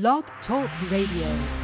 Blog Talk Radio.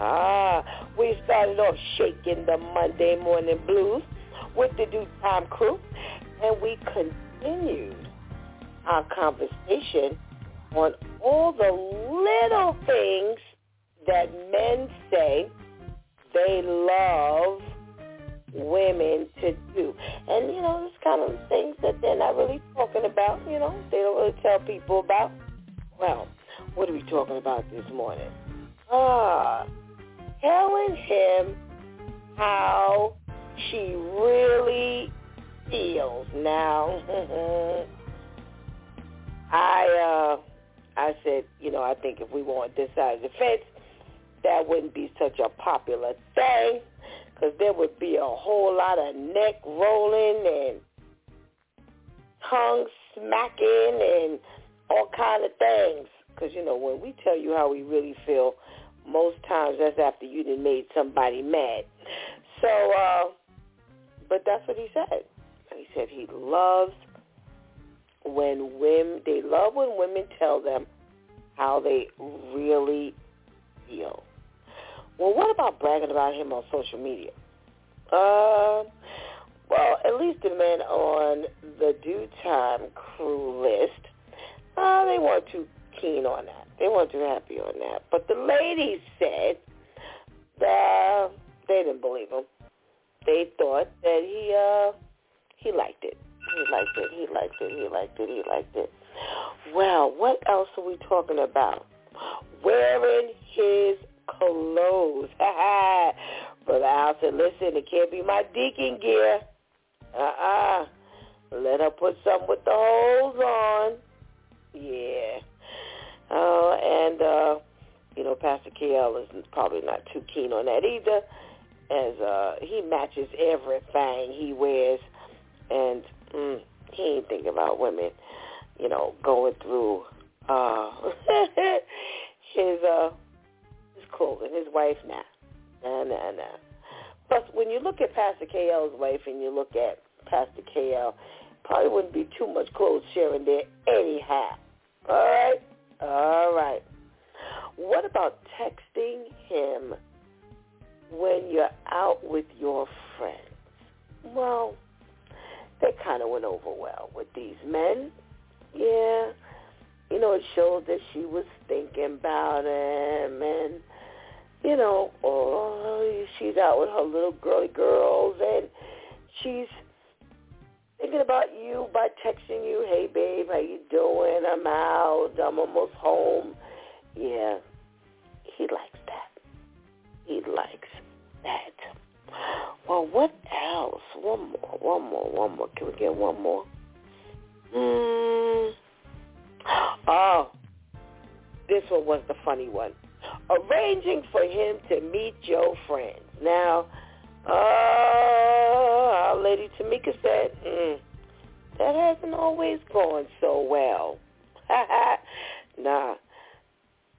Ah, we started off shaking the Monday morning blues with the DEW Time crew, and we continued our conversation on all the little things that men say they love women to do. And, you know, it's kind of things that they're not really talking about, you know, they don't really tell people about. Well, what are we talking about this morning? Ah, telling him how she really feels. Now, I, uh, I said, you know, I think if we on this side of the fence, that wouldn't be such a popular thing because there would be a whole lot of neck rolling and tongue smacking and all kind of things. Because, you know, when we tell you how we really feel, most times that's after you done made somebody mad. So, uh, but that's what he said. He said he loves when women they love when women tell them how they really feel. Well, what about bragging about him on social media? Uh, well, at least the men on the DEW Time crew list, uh, they weren't too keen on that. They weren't too happy on that. But the ladies said that they didn't believe him. They thought that he uh he liked it. He liked it. He liked it. He liked it. He liked it. Well, what else are we talking about? Wearing his clothes. Brother Al said, listen, it can't be my deacon gear. Uh-uh. Let her put some with the holes on. Yeah. Uh, and, uh, you know, Pastor KL is probably not too keen on that either, as uh, he matches everything he wears. And mm, he ain't thinking about women, you know, going through uh his uh his clothing, his wife now. Nah, nah, nah. Plus, when you look at Pastor KL's wife and you look at Pastor KL, probably wouldn't be too much clothes sharing there anyhow. All right? All right. What about texting him when you're out with your friends? Well, they kind of went over well with these men. Yeah. You know, it showed that she was thinking about him and, you know, oh, she's out with her little girly girls and she's thinking about you by texting you, hey, babe, how you doing? I'm out. I'm almost home. Yeah. He likes that. He likes that. Well, what else? One more, one more, one more. Can we get one more? Mm. Oh, this one was the funny one. arranging for him to meet your friends. Now, uh, our lady Tamika said, mm, that hasn't always gone so well. nah.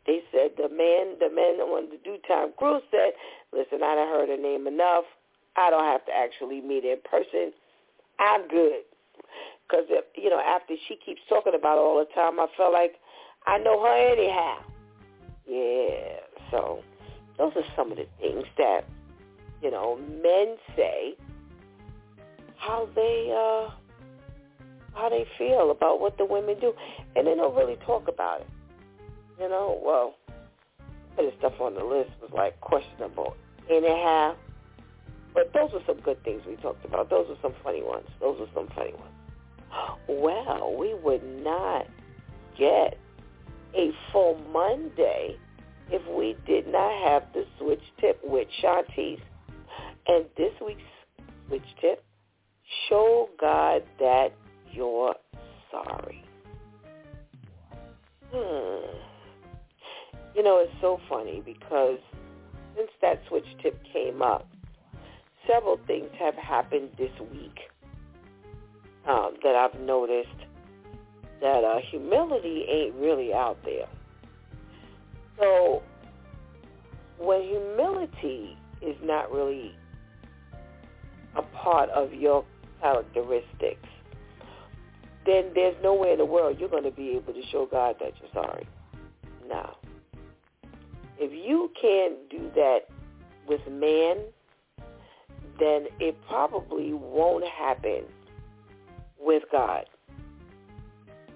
They said the man, the man on the DEW Time crew said, listen, I done heard her name enough. I don't have to actually meet in person. I'm good. Because, you know, after she keeps talking about it all the time, I felt like I know her anyhow. Yeah, so those are some of the things that, you know, men say how they uh how they feel about what the women do. And they don't really talk about it. You know, well, the stuff on the list was like questionable anyhow. But those were some good things we talked about. Those were some funny ones. Those were some funny ones. Well, we would not get a full Monday if we did not have the switch tip with Shantice. And this week's switch tip, show God that you're sorry. Hmm. You know, it's so funny because since that switch tip came up, several things have happened this week um, that I've noticed that uh, humility ain't really out there. So when humility is not really a part of your characteristics, then there's no way in the world you're going to be able to show God that you're sorry. No. If you can't do that with man, then it probably won't happen with God.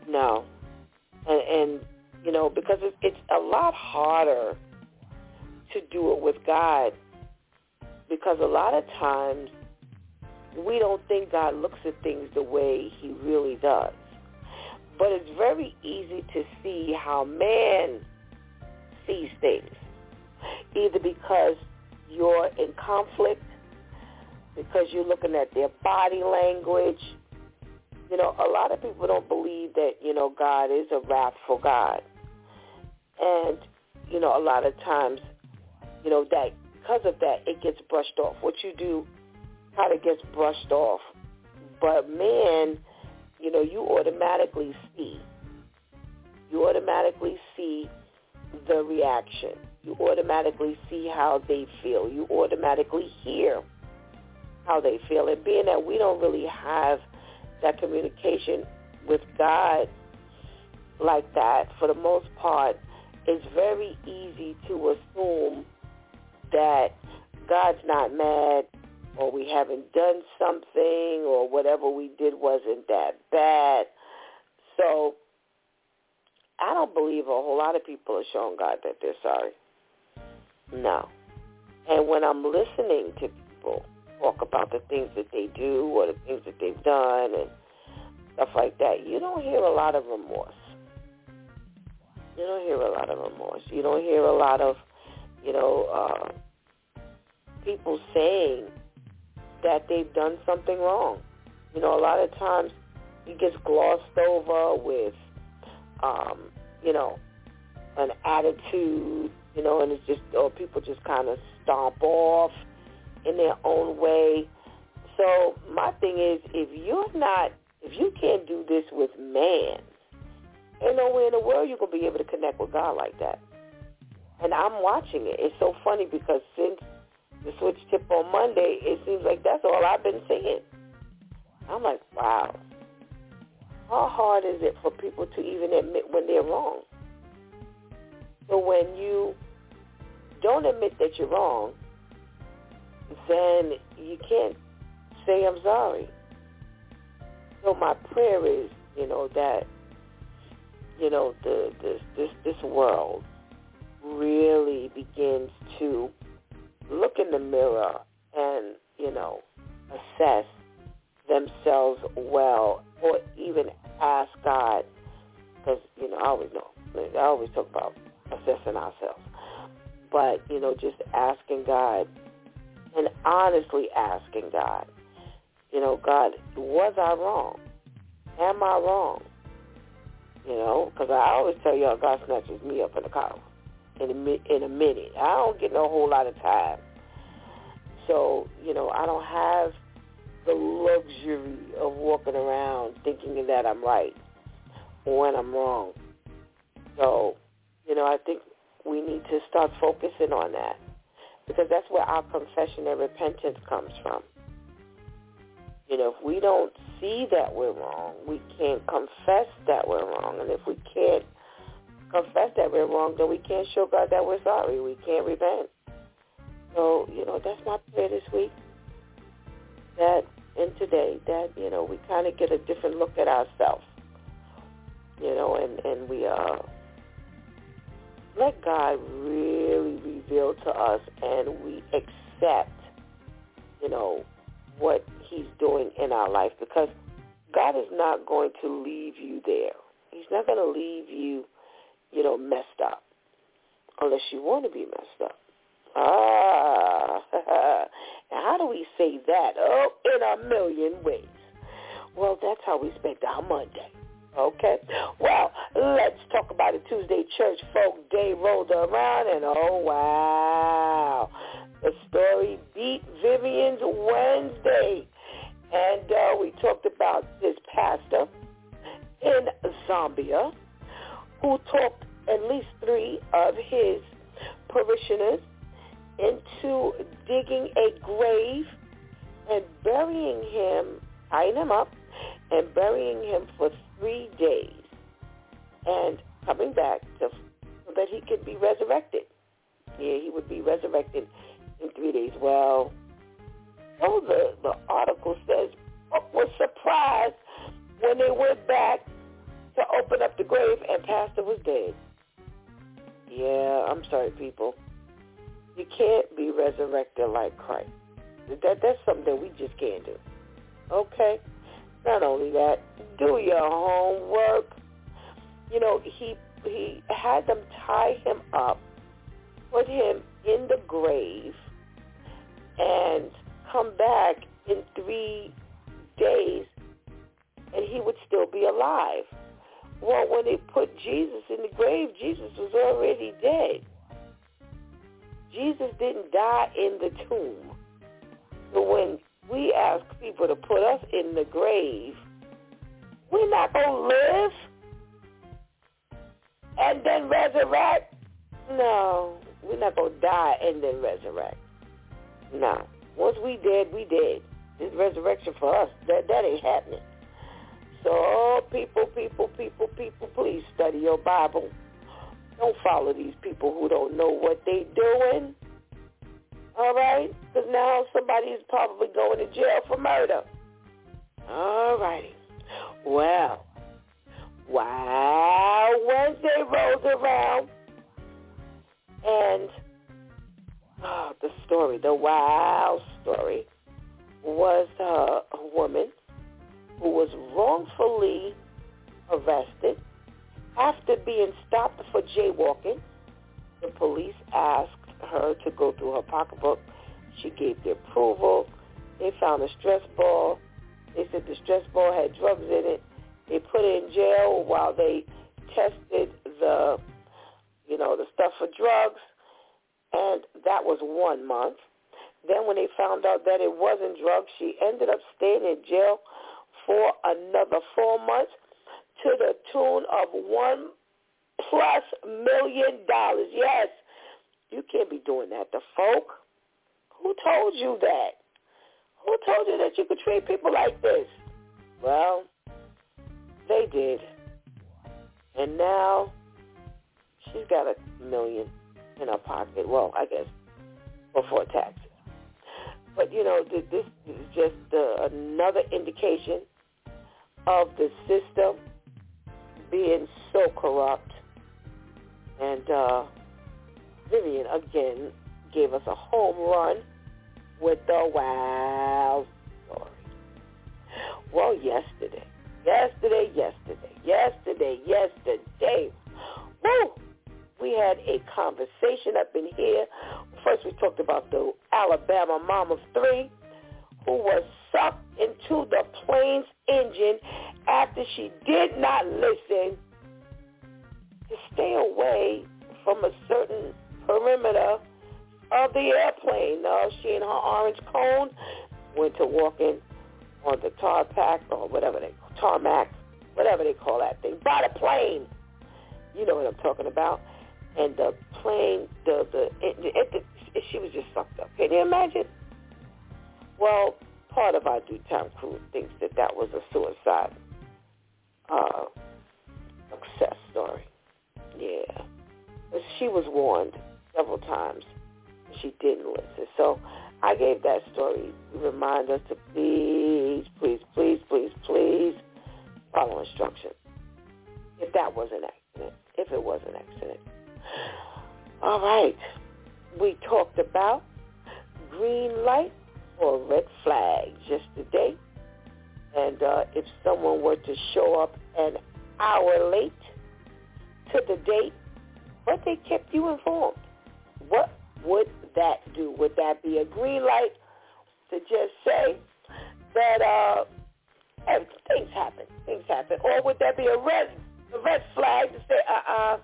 No. And, and you know, because it, it's a lot harder to do it with God because a lot of times we don't think God looks at things the way he really does. But it's very easy to see how man sees things. Either because you're in conflict, because you're looking at their body language. You know, a lot of people don't believe that, you know, God is a wrathful God. And, you know, a lot of times, you know, that because of that, it gets brushed off. What you do kind of gets brushed off. But man, you know, you automatically see. You automatically see the reaction. You automatically see how they feel. You automatically hear how they feel. And being that we don't really have that communication with God like that, for the most part, it's very easy to assume that God's not mad or we haven't done something or whatever we did wasn't that bad. So I don't believe a whole lot of people are showing God that they're sorry. No. And when I'm listening to people talk about the things that they do or the things that they've done and stuff like that, you don't hear a lot of remorse. You don't hear a lot of remorse. You don't hear a lot of, you know, uh, people saying that they've done something wrong. You know, a lot of times it gets glossed over with, um, you know, an attitude, you know, and it's just, or people just kind of stomp off in their own way. So my thing is, if you're not, if you can't do this with man, ain't no way in the world you're to be able to connect with God like that. And I'm watching it. It's so funny because since the switch tip on Monday, it seems like that's all I've been seeing. I'm like, wow. How hard is it for people to even admit when they're wrong? So when you don't admit that you're wrong, then you can't say I'm sorry. So my prayer is, you know, that you know the this this this world really begins to look in the mirror and, you know, assess themselves well or even ask God, because, you know, I always know, I always talk about assessing ourselves. But, you know, just asking God and honestly asking God, you know, God, was I wrong? Am I wrong? You know, because I always tell y'all God snatches me up in the car. In a, in a minute. I don't get no whole lot of time. So, you know, I don't have the luxury of walking around thinking that I'm right when I'm wrong. So, you know, I think we need to start focusing on that because that's where our confession and repentance comes from. You know, if we don't see that we're wrong, we can't confess that we're wrong. And if we can't confess that we're wrong, then we can't show God that we're sorry. We can't repent. So, you know, that's my prayer this week. That and today that, you know, we kind of get a different look at ourselves. You know, and, and we uh let God really reveal to us and we accept, you know, what he's doing in our life because God is not going to leave you there. He's not going to leave you, you know, messed up unless you want to be messed up. Ah, how do we say that? Oh, in a million ways. Well, that's how we spent our Monday. Okay. Well, let's talk about it. Tuesday Church Folk Day rolled around, and oh wow, the story beat Vivian's Wednesday, and uh, we talked about this pastor in Zambia who talked at least three of his parishioners into digging a grave and burying him, tying him up, and burying him for three days and coming back to, so that he could be resurrected. Yeah, he would be resurrected in three days. Well, so the, the article says was surprised when they went back to open up the grave and Pastor was dead. Yeah, I'm sorry, people. You can't be resurrected like Christ. That that's something that we just can't do. Okay? Not only that, do your homework. You know, he he had them tie him up, put him in the grave, and come back in three days, and he would still be alive. Well, when they put Jesus in the grave, Jesus was already dead. Jesus didn't die in the tomb. But when we ask people to put us in the grave, we're not going to live and then resurrect. No, we're not going to die and then resurrect. No. Once we dead, we dead. This resurrection for us, that, that ain't happening. So people, people, people, people, please study your Bible. Don't follow these people who don't know what they're doing. All right? Because now somebody is probably going to jail for murder. All righty. Well, wow, Wednesday rolls around, and oh, the story, the wow story, was uh, a woman who was wrongfully arrested after being stopped for jaywalking. The police asked her to go through her pocketbook. She gave the approval. They found a stress ball. They said the stress ball had drugs in it. They put her in jail while they tested the, you know, the stuff for drugs, and that was one month. Then when they found out that it wasn't drugs, she ended up staying in jail for another four months to the tune of one plus million dollars. Yes, you can't be doing that to folk. Who told you that? Who told you that you could treat people like this? Well, they did. And now she's got a million in her pocket. Well, I guess before taxes. But, you know, this is just uh, another indication of the system being so corrupt. And uh, Vivian again gave us a home run with the wow story. Well, yesterday, yesterday, yesterday, yesterday, yesterday, woo, we had a conversation up in here. First, we talked about the Alabama mom of three who was sucked into the plane's engine after she did not listen to stay away from a certain perimeter of the airplane. No, she and her orange cone went to walking on the tar tarpac or whatever they tarmac, whatever they call that thing, by the plane. You know what I'm talking about. And the plane, the the, it, it, it, she was just sucked up. Can you imagine? Well, part of our DEW Time crew thinks that that was a suicide uh, success story. Yeah. But she was warned several times. She didn't listen. So I gave that story to remind us to please, please, please, please, please follow instructions. If that was an accident. If it was an accident. All right. We talked about green light or red flag yesterday. And uh, if someone were to show up an hour late to the date, but they kept you informed, what would that do? Would that be a green light to just say that uh, things happen, things happen, or would that be a red, a red flag to say, uh-uh,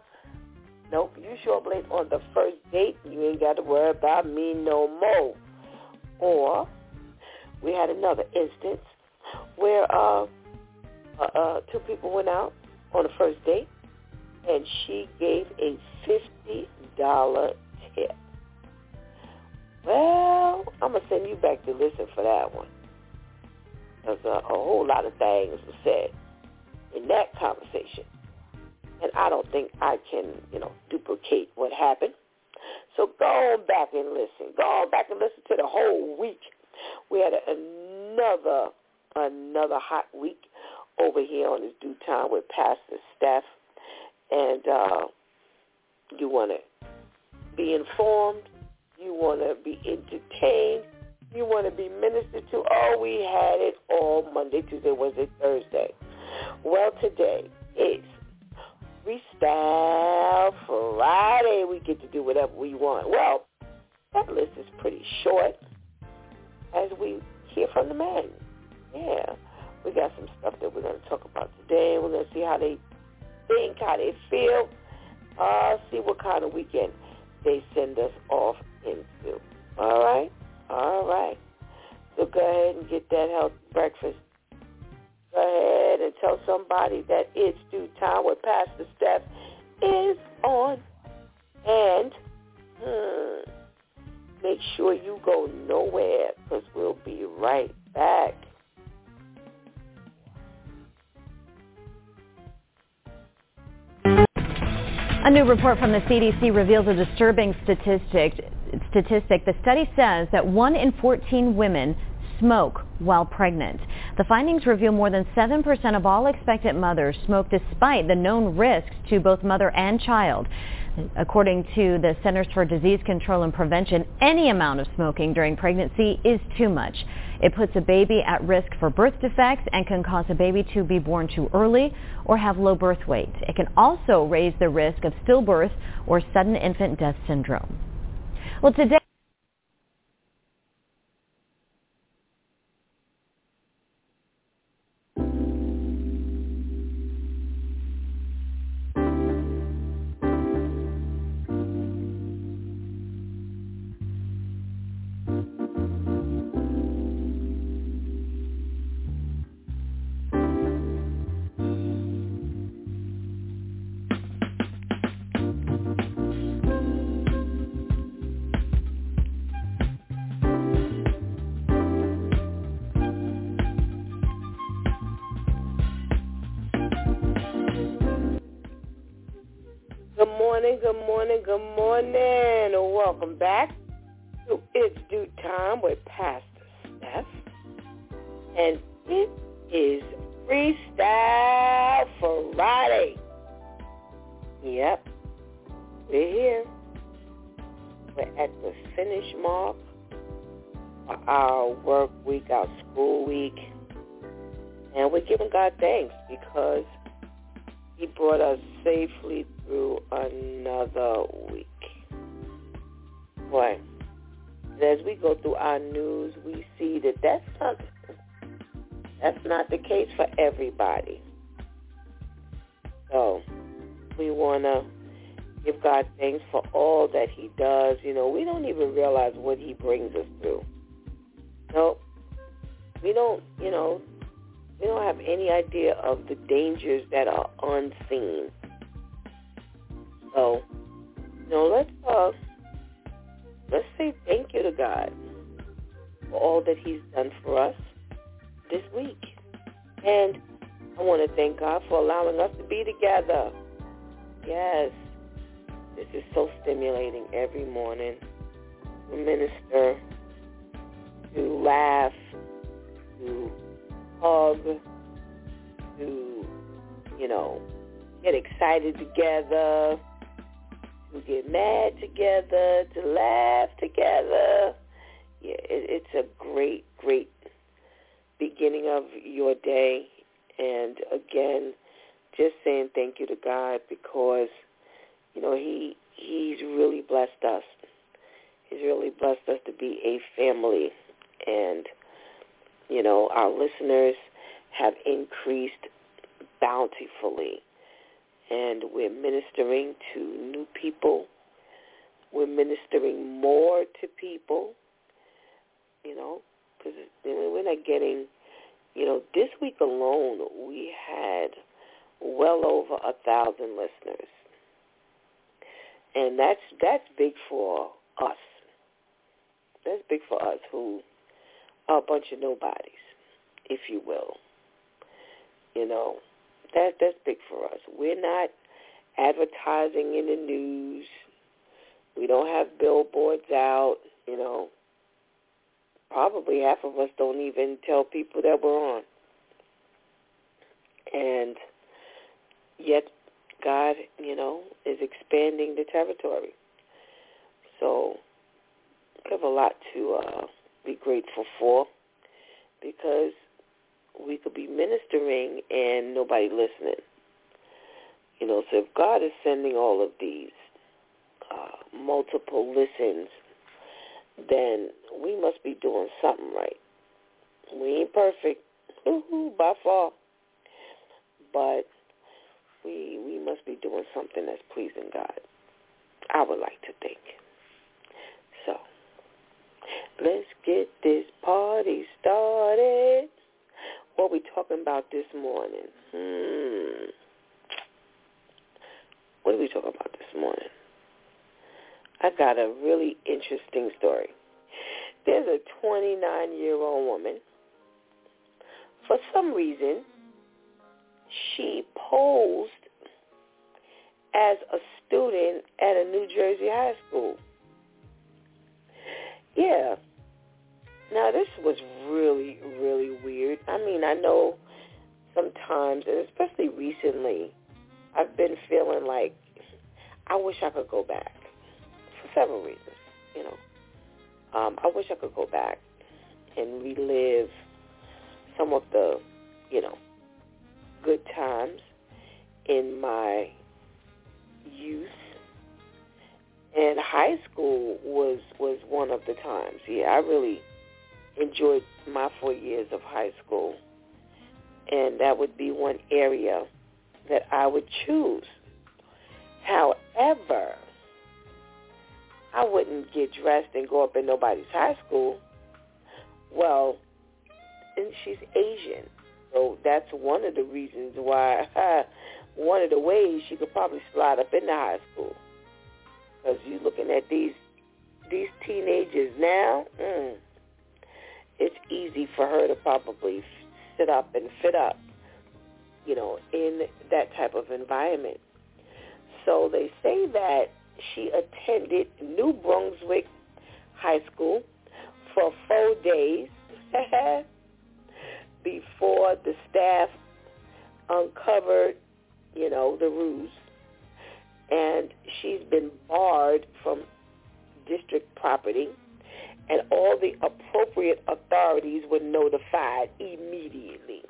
nope, you show up late on the first date, you ain't got to worry about me no more. Or we had another instance where uh, uh, uh, two people went out on the first date, and she gave a fifty dollar tip. Well, I'm gonna send you back to listen for that one. There's a, a whole lot of things were said in that conversation, and I don't think I can, you know, duplicate what happened. So go on back and listen. Go on back and listen to the whole week. We had another another hot week over here on this DEW Time with Pastor Steph, and uh, you want to be informed, you want to be entertained, you want to be ministered to. Oh, we had it all Monday, Tuesday, Wednesday, Thursday. Well, today is Freestyle Friday. We get to do whatever we want. Well, that list is pretty short as we hear from the men. Yeah, we got some stuff that we're going to talk about today. We're going to see how they think, how they feel, uh, see what kind of weekend they send us off into. All right? All right. So go ahead and get that healthy breakfast. Go ahead and tell somebody that it's DEW Time with Pastor Steph is on. And hmm, make sure you go nowhere because we'll be right back. A new report from the CDC reveals a disturbing statistic. Statistic. The study says that one in 14 women smoke while pregnant. The findings reveal more than 7% of all expectant mothers smoke despite the known risks to both mother and child. According to the Centers for Disease Control and Prevention, any amount of smoking during pregnancy is too much. It puts a baby at risk for birth defects and can cause a baby to be born too early or have low birth weight. It can also raise the risk of stillbirth or sudden infant death syndrome. Well, today morning, good morning, good morning. And welcome back to It's DEW Time with Pastor Steph. And it is Freestyle Friday. Yep, we're here. We're at the finish mark for our work week, our school week. And we're giving God thanks because he brought us safely through another week. Boy, as we go through our news, we see that that's not that's not the case for everybody. So we want to give God thanks for all that he does. You know, we don't even realize what he brings us through. No, we don't, you know, we don't have any idea of the dangers that are unseen. So, you know, let's uh, let's say thank you to God for all that He's done for us this week, and I want to thank God for allowing us to be together. Yes, this is so stimulating every morning to minister, to laugh, to hug, to, you know, get excited together, to get mad together, to laugh together. Yeah, it, it's a great, great beginning of your day. And again, just saying thank you to God because, you know, he he's really blessed us. He's really blessed us to be a family. And you know, our listeners have increased bountifully. And we're ministering to new people. We're ministering more to people, you know, because we're not getting, you know, this week alone we had well over a thousand listeners. And that's that's big for us. That's big for us who are a bunch of nobodies, if you will. You know, that that's big for us. We're not advertising in the news. We don't have billboards out, you know. Probably half of us don't even tell people that we're on. And yet God, you know, is expanding the territory. So we have a lot to uh, be grateful for because we could be ministering and nobody listening. You know, so if God is sending all of these uh, multiple listens, then we must be doing something right. We ain't perfect, by far, but we we must be doing something that's pleasing God. I would like to think. So Let's get this party started. Talking about this morning? Hmm. What are we talking about this morning? I got a really interesting story. There's a 29-year-old woman. For some reason, she posed as a student at a New Jersey high school. Yeah, now, this was really, really weird. I mean, I know sometimes, and especially recently, I've been feeling like I wish I could go back for several reasons, you know. Um, I wish I could go back and relive some of the, you know, good times in my youth. And high school was was one of the times. Yeah, I really enjoyed my four years of high school. And that would be one area that I would choose. However, I wouldn't get dressed and go up in nobody's high school. Well, and she's Asian. So that's one of the reasons why, one of the ways she could probably slide up in the high school. Because you're looking at these these teenagers now, mm, it's easy for her to probably sit up and fit up, you know, in that type of environment. So they say that she attended New Brunswick High School for four days before the staff uncovered, you know, the ruse. And she's been barred from district property and all the appropriate authorities were notified immediately.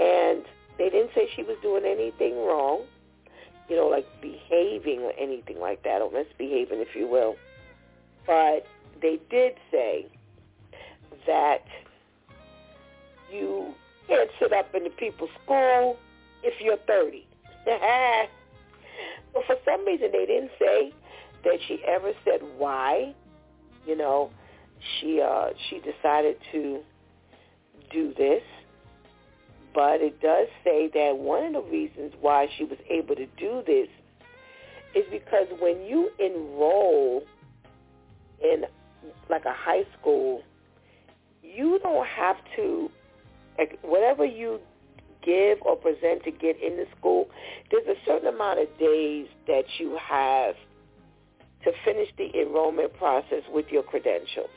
And they didn't say she was doing anything wrong, you know, like behaving or anything like that, or misbehaving, if you will. But they did say that you can't sit up in the people's school if you're 30. But for some reason, they didn't say that she ever said why. You know, she uh, she decided to do this, but it does say that one of the reasons why she was able to do this is because when you enroll in like a high school, you don't have to like whatever you give or present to get into school, there's a certain amount of days that you have to finish the enrollment process with your credentials.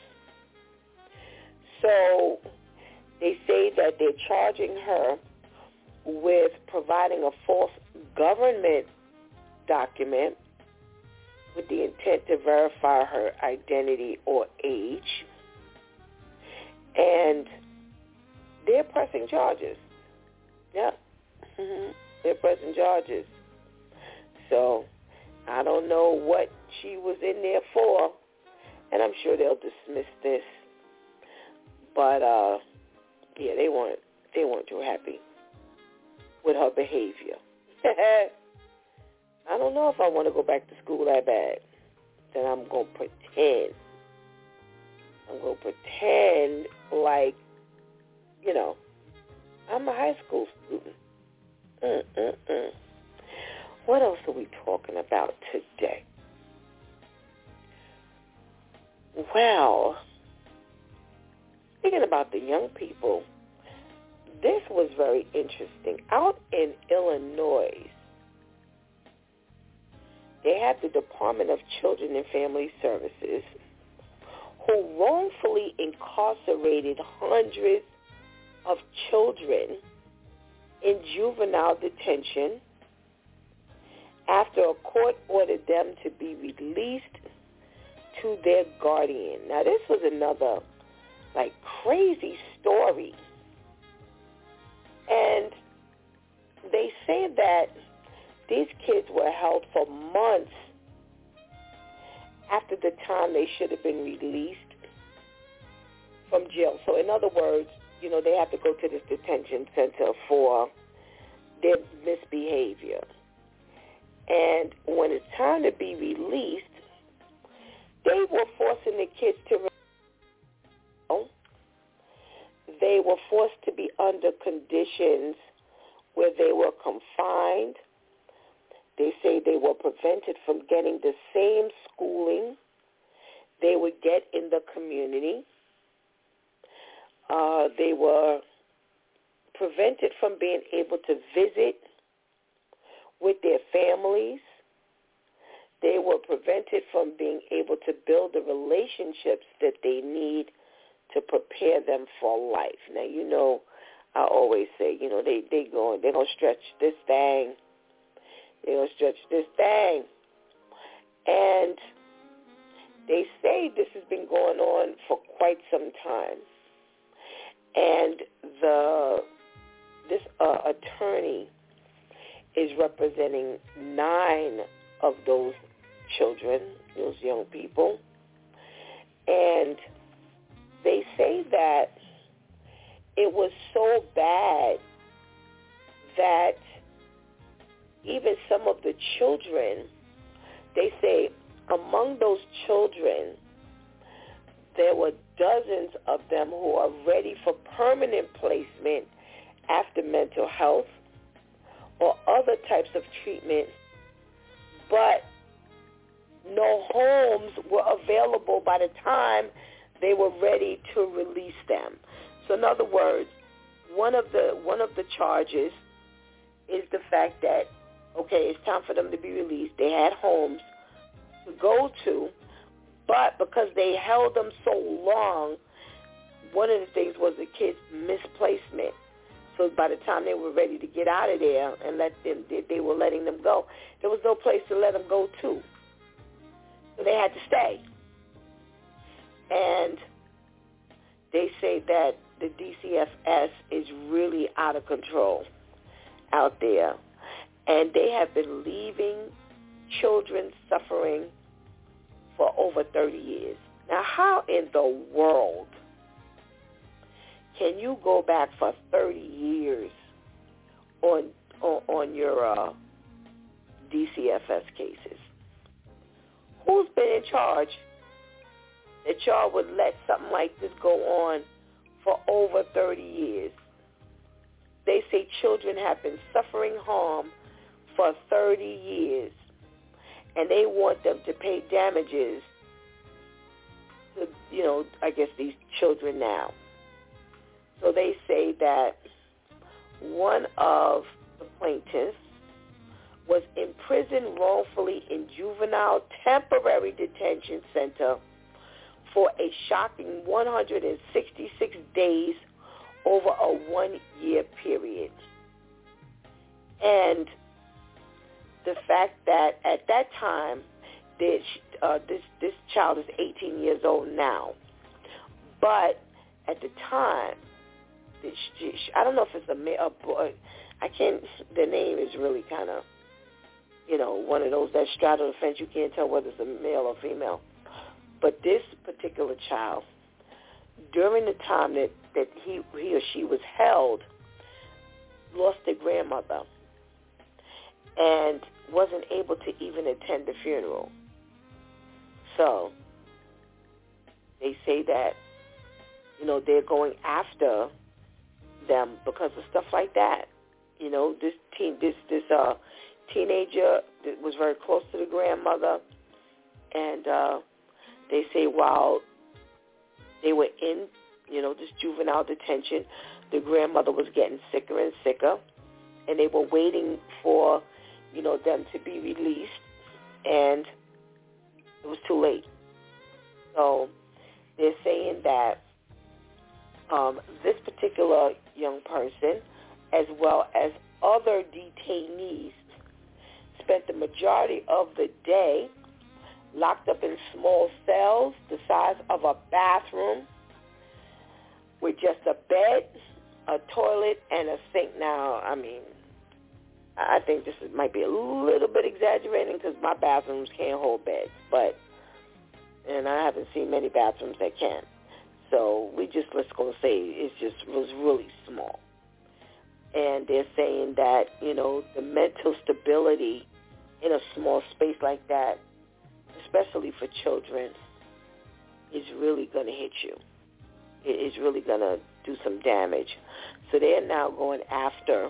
So they say that they're charging her with providing a false government document with the intent to verify her identity or age. And they're pressing charges. Yep. Mm-hmm. They're pressing charges. So I don't know what she was in there for, and I'm sure they'll dismiss this. But uh, yeah, they weren't they weren't too happy with her behavior. I don't know if I want to go back to school that bad. Then I'm gonna pretend. I'm gonna pretend like, you know, I'm a high school student. Mm-mm-mm. What else are we talking about today? Well, thinking about the young people, this was very interesting. Out in Illinois, they had the Department of Children and Family Services who wrongfully incarcerated hundreds of children in juvenile detention after a court ordered them to be released to their guardian. Now this was another like crazy story. And they say that these kids were held for months after the time they should have been released from jail. So in other words, you know, they have to go to this detention center for their misbehavior. And when it's time to be released, they were forcing the kids to they were forced to be under conditions where they were confined. They say they were prevented from getting the same schooling they would get in the community. Uh, they were prevented from being able to visit with their families. They were prevented from being able to build the relationships that they need to prepare them for life. Now, you know, I always say, you know, they they going they're gonna stretch this thing. They're gonna stretch this thing, and they say this has been going on for quite some time and the this uh, attorney is representing nine of those children, those young people, and they say that it was so bad that even some of the children, they say among those children, there were dozens of them who are ready for permanent placement after mental health or other types of treatment, but no homes were available by the time they were ready to release them. So in other words, one of the one of the charges is the fact that okay, it's time for them to be released. They had homes to go to, but because they held them so long, one of the things was the kids' misplacement. So by the time they were ready to get out of there and let them, they were letting them go. There was no place to let them go to. So they had to stay. And they say that the DCFS is really out of control out there. And they have been leaving children suffering for over 30 years. Now, how in the world can you go back for 30 years on on, on your uh, DCFS cases. Who's been in charge that y'all would let something like this go on for over 30 years? They say children have been suffering harm for 30 years, and they want them to pay damages to, you know, I guess these children now. So they say that one of the plaintiffs was imprisoned wrongfully in juvenile temporary detention center for a shocking 166 days over a one-year period. And the fact that at that time, this, uh, this, this child is 18 years old now. But at the time, I don't know if it's a a boy. I can't, the name is really kind of, you know, one of those that straddle the fence. You can't tell whether it's a male or female. But this particular child, during the time that, that he, he or she was held, lost their grandmother and wasn't able to even attend the funeral. So they say that, you know, they're going after them because of stuff like that. You know, this teen, this this uh, teenager that was very close to the grandmother, and uh, they say while they were in, you know, this juvenile detention, the grandmother was getting sicker and sicker, and they were waiting for, you know, them to be released, and it was too late. So they're saying that um, this particular young person, as well as other detainees, spent the majority of the day locked up in small cells the size of a bathroom with just a bed, a toilet, and a sink. Now, I mean, I think this might be a little bit exaggerating because my bathrooms can't hold beds, but and I haven't seen many bathrooms that can. So we just let's go say it just was really small. And they're saying that you know the mental stability in a small space like that, especially for children, is really going to hit you. It is really going to do some damage. So they're now going after.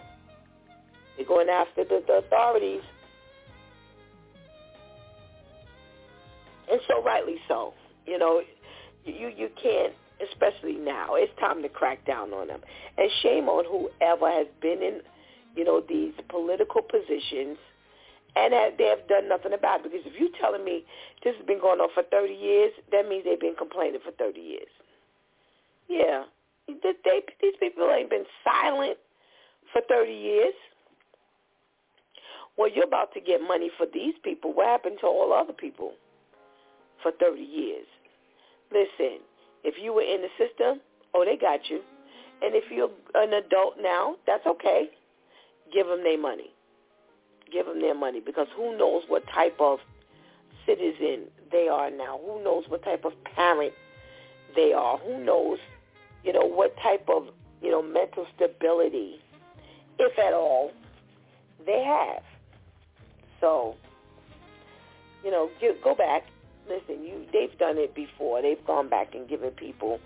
They're going after the, the authorities and so rightly so. You know, you you can't, especially now. It's time to crack down on them. And shame on whoever has been in, you know, these political positions and that they have done nothing about it. Because if you're telling me this has been going on for 30 years, that means they've been complaining for 30 years. Yeah, they, they, these people ain't been silent for 30 years. Well, you're about to get money for these people. What happened to all other people? for 30 years. Listen, if you were in the system, oh, they got you. And if you're an adult now, that's okay. Give them their money. Give them their money because who knows what type of citizen they are now. Who knows what type of parent they are. Who knows, you know, what type of, you know, mental stability, if at all, they have. So, you know, go back listen, you they've done it before. They've gone back and given people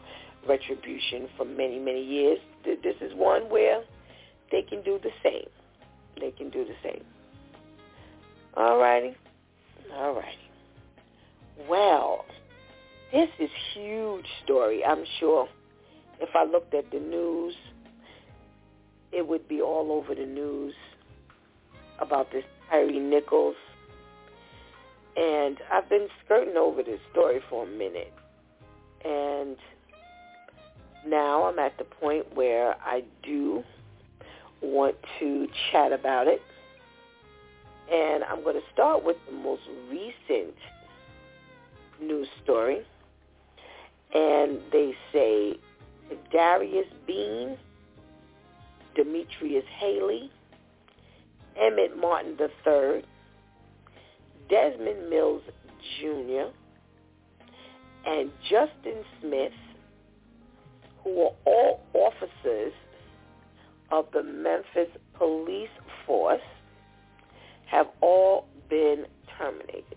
retribution for many, many years. This is one where they can do the same. They can do the same. All righty. All righty. Well, this is huge story. I'm sure if I looked at the news, it would be all over the news about this Tyre Nichols and I've been skirting over this story for a minute. And now I'm at the point where I do want to chat about it. And I'm going to start with the most recent news story. And they say Darius Bean, Demetrius Haley, Emmett Martin III, Desmond Mills Jr., and Justin Smith, who are all officers of the Memphis Police Force, have all been terminated.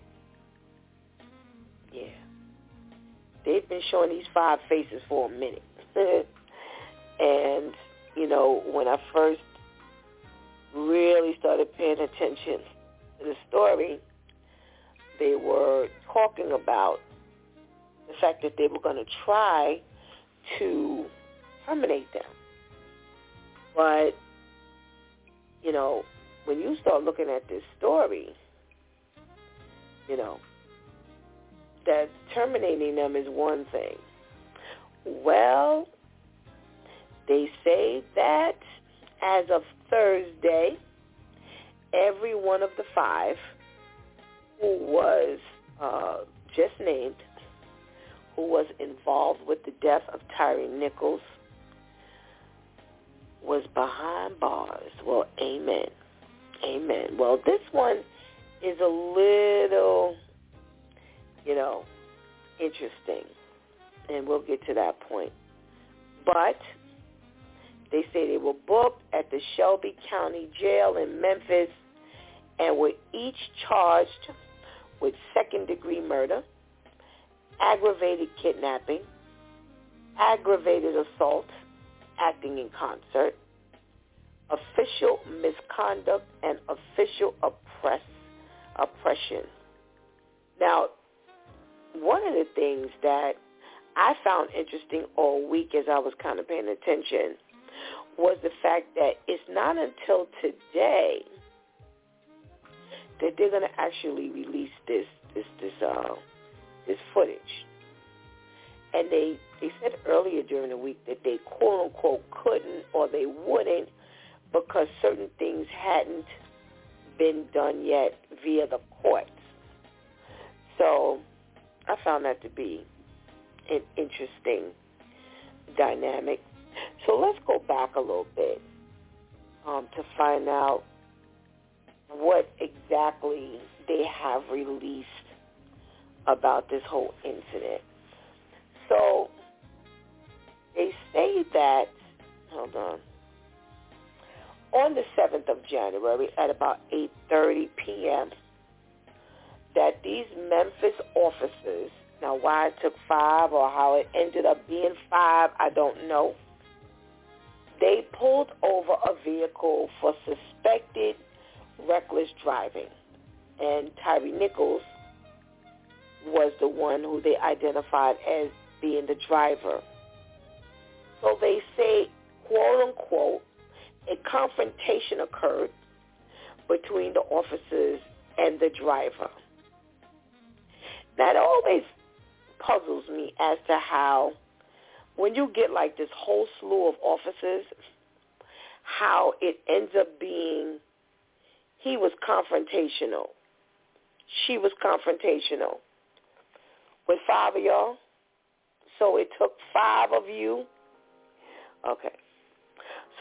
Yeah. They've been showing these five faces for a minute. and, you know, when I first really started paying attention to the story, they were talking about the fact that they were going to try to terminate them. But, you know, when you start looking at this story, you know, that terminating them is one thing. Well, they say that as of Thursday, every one of the five who was uh, just named, who was involved with the death of Tyree Nichols, was behind bars. Well, amen. Amen. Well, this one is a little, you know, interesting, and we'll get to that point. But they say they were booked at the Shelby County Jail in Memphis and were each charged with second-degree murder, aggravated kidnapping, aggravated assault, acting in concert, official misconduct, and official oppress, oppression. Now, one of the things that I found interesting all week as I was kind of paying attention was the fact that it's not until today that they're going to actually release this this this uh this footage. And they they said earlier during the week that they quote unquote couldn't or they wouldn't because certain things hadn't been done yet via the courts. So I found that to be an interesting dynamic. So let's go back a little bit um, to find out what exactly they have released about this whole incident. So they say that, hold on, on the 7th of January at about 8.30 p.m., that these Memphis officers, now why it took five or how it ended up being five, I don't know, they pulled over a vehicle for suspected reckless driving. And Tyree Nichols was the one who they identified as being the driver. So they say, quote unquote, a confrontation occurred between the officers and the driver. That always puzzles me as to how when you get like this whole slew of officers, how it ends up being he was confrontational. She was confrontational with five of y'all. So it took five of you. Okay.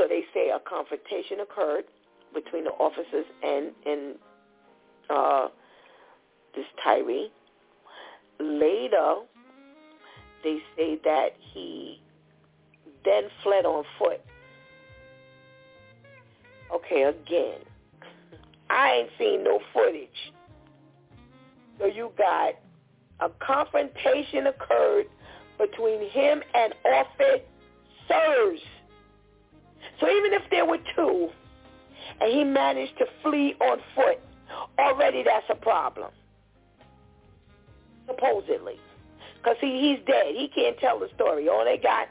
So they say a confrontation occurred between the officers and and uh, this Tyre. Later, they say that he then fled on foot. Okay, again, I ain't seen no footage. So you got a confrontation occurred between him and officers. So even if there were two and he managed to flee on foot, already that's a problem. Supposedly. Because he, he's dead. He can't tell the story. All they got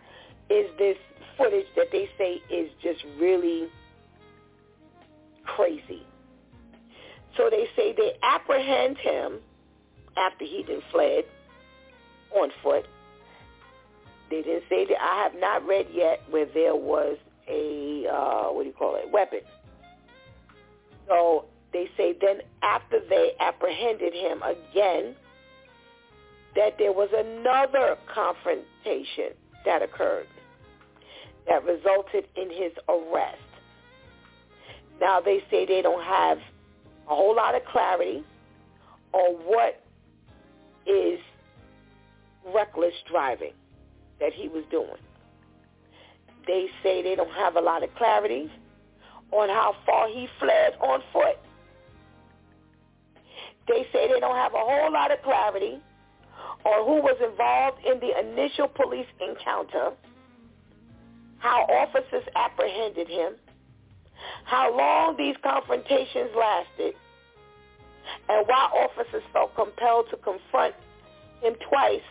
is this footage that they say is just really crazy. So they say they apprehend him after he then fled on foot. They didn't say that. I have not read yet where there was a, uh, what do you call it, weapon. So they say then after they apprehended him again, that there was another confrontation that occurred that resulted in his arrest. Now they say they don't have a whole lot of clarity on what is reckless driving that he was doing. They say they don't have a lot of clarity on how far he fled on foot. they say they don't have a whole lot of clarity on who was involved in the initial police encounter, how officers apprehended him, how long these confrontations lasted, and why officers felt compelled to confront him twice,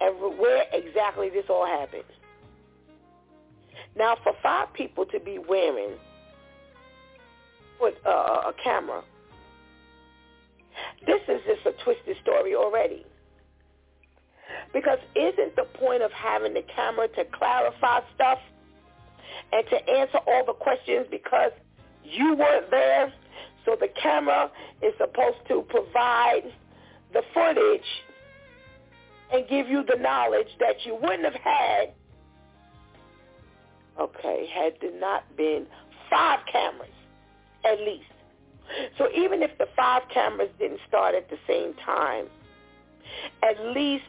and where exactly this all happened. Now, for five people to be wearing with uh, a camera, this is just a twisted story already. Because isn't the point of having the camera to clarify stuff and to answer all the questions because you weren't there? So the camera is supposed to provide the footage and give you the knowledge that you wouldn't have had, okay, had there not been five cameras at least. So even if the five cameras didn't start at the same time, at least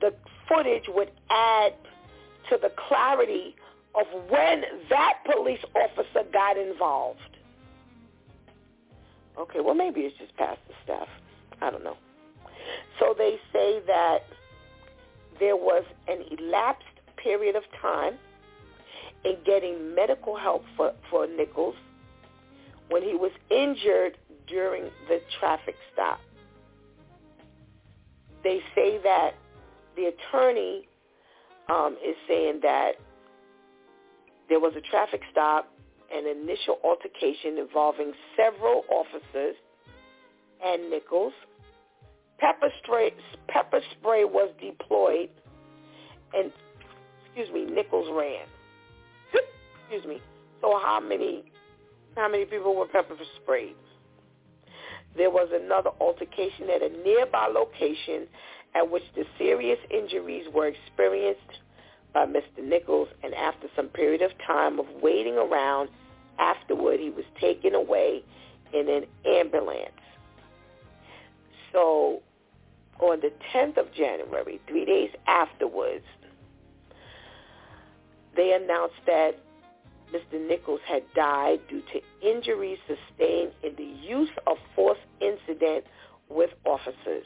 the footage would add to the clarity of when that police officer got involved. Okay, well maybe it's just past the staff. I don't know. So they say that there was an elapsed period of time in getting medical help for, for Nichols when he was injured during the traffic stop. They say that the attorney um, is saying that there was a traffic stop, an initial altercation involving several officers and Nichols. Pepper spray, pepper spray was deployed, and excuse me, Nichols ran. Excuse me. So how many how many people were pepper for sprayed? There was another altercation at a nearby location at which the serious injuries were experienced by Mr. Nichols, and after some period of time of waiting around, afterward he was taken away in an ambulance. So on the 10th of January, three days afterwards, they announced that Mr. Nichols had died due to injuries sustained in the use of force incident with officers.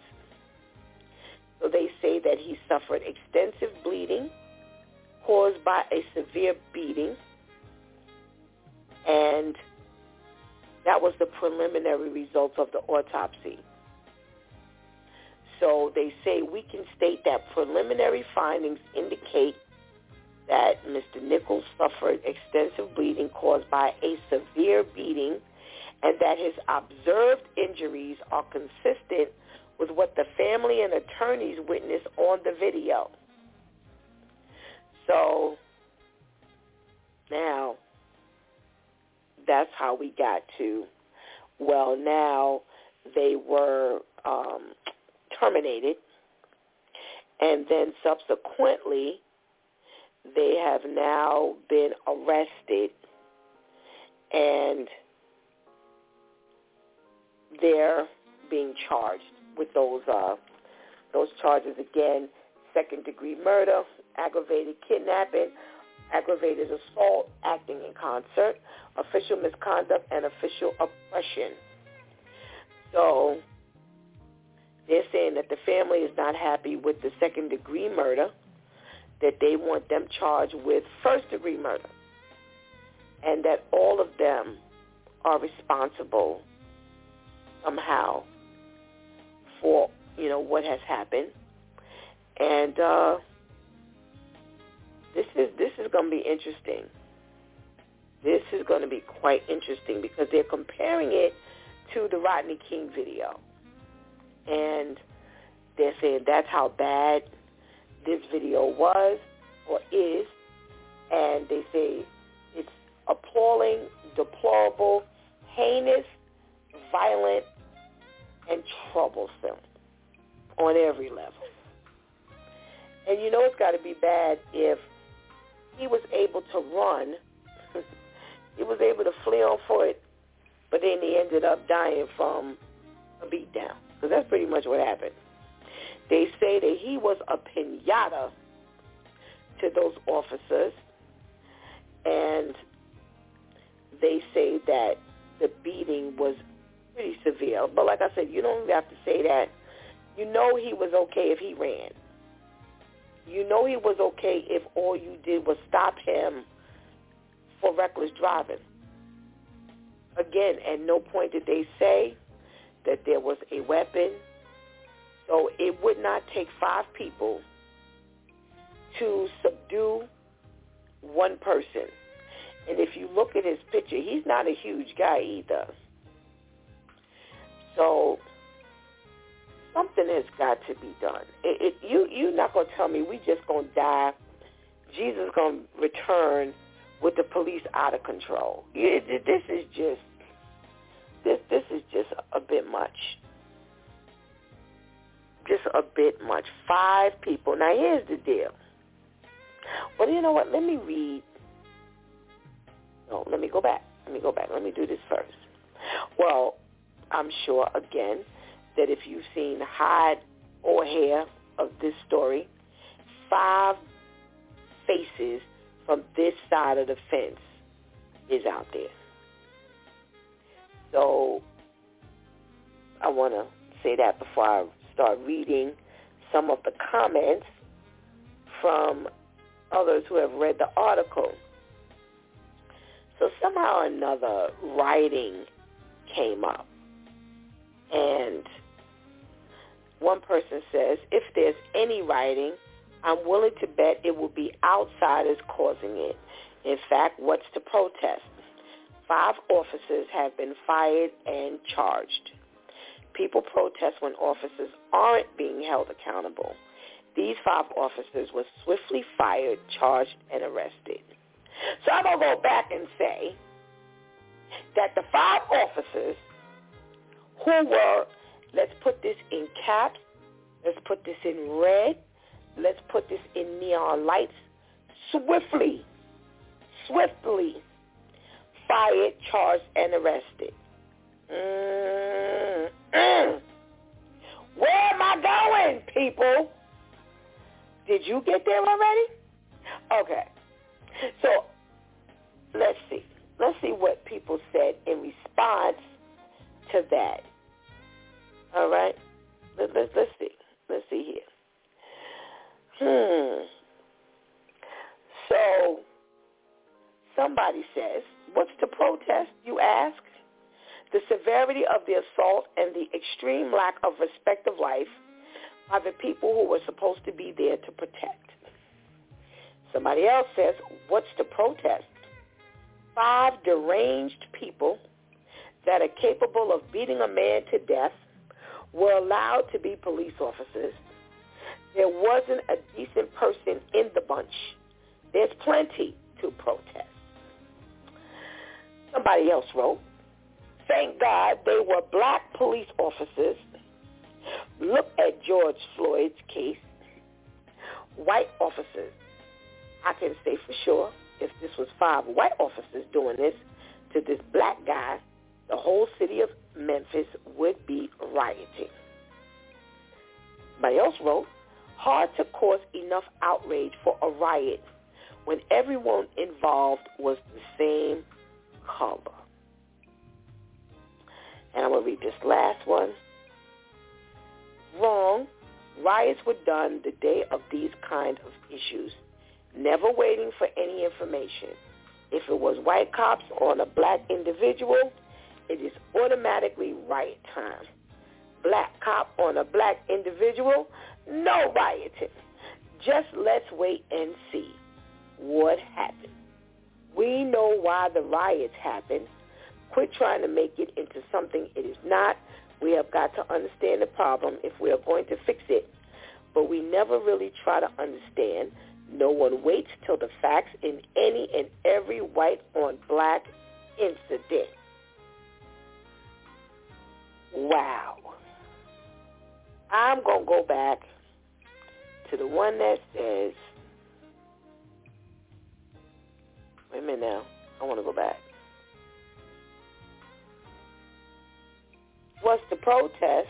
So they say that he suffered extensive bleeding caused by a severe beating, and that was the preliminary results of the autopsy. So they say we can state that preliminary findings indicate that Mr. Nichols suffered extensive bleeding caused by a severe beating and that his observed injuries are consistent with what the family and attorneys witnessed on the video. So now that's how we got to, well, now they were um, terminated. And then subsequently, they have now been arrested and they're being charged with those uh, those charges again: second degree murder, aggravated kidnapping, aggravated assault, acting in concert, official misconduct, and official oppression. So they're saying that the family is not happy with the second degree murder, that they want them charged with first degree murder, and that all of them are responsible somehow for you know what has happened, and uh, this is this is going to be interesting. This is going to be quite interesting because they're comparing it to the Rodney King video, and they're saying that's how bad this video was or is, and they say it's appalling, deplorable, heinous, violent, and troublesome on every level. And you know it's got to be bad if he was able to run, he was able to flee on foot, but then he ended up dying from a beatdown. Because that's pretty much what happened. They say that he was a pinata to those officers, and they say that the beating was pretty severe. But like I said, you don't even have to say that. You know he was okay if he ran. You know he was okay if all you did was stop him for reckless driving. Again, at no point did they say that there was a weapon. So it would not take five people to subdue one person. And if you look at his picture, he's not a huge guy either. So something has got to be done. It, it, you you're not gonna tell me we just gonna die. Jesus gonna return with the police out of control. It, this is just this this is just a bit much. Just a bit much. Five people. Now here's the deal. Well, you know what? Let me read. No, let me go back. Let me go back. Let me do this first. Well, I'm sure again that if you've seen hide or hair of this story, five faces from this side of the fence is out there. So I want to say that before I start reading some of the comments from others who have read the article. So somehow or another, writing came up. And one person says, if there's any writing, I'm willing to bet it will be outsiders causing it. In fact, what's to protest? Five officers have been fired and charged. People protest when officers aren't being held accountable. These five officers were swiftly fired, charged, and arrested. So I'm going to go back and say that the five officers who were, let's put this in caps, let's put this in red, let's put this in neon lights, swiftly, swiftly fired, charged, and arrested. Mm. Mm-mm. Where am I going, people? Did you get there already? Okay. So let's see. Let's see what people said in response to that. All right. Let, let, let's see. Let's see here. Hmm. So somebody says, what's the protest, you ask? The severity of the assault and the extreme lack of respect of life by the people who were supposed to be there to protect. Somebody else says, what's the protest? Five deranged people that are capable of beating a man to death were allowed to be police officers. There wasn't a decent person in the bunch. There's plenty to protest. Somebody else wrote, thank God they were black police officers. Look at George Floyd's case. White officers. I can say for sure if this was five white officers doing this to this black guy, the whole city of Memphis would be rioting. Else wrote, hard to cause enough outrage for a riot when everyone involved was the same color. And I'm going to read this last one. Wrong. Riots were done the day of these kind of issues, never waiting for any information. If it was white cops on a black individual, it is automatically riot time. Black cop on a black individual, no rioting. Just let's wait and see what happens. We know why the riots happen. Quit trying to make it into something it is not. We have got to understand the problem if we are going to fix it. But we never really try to understand. No one waits till the facts in any and every white on black incident. Wow. I'm going to go back to the one that says, wait a minute now. I want to go back. Was to protest,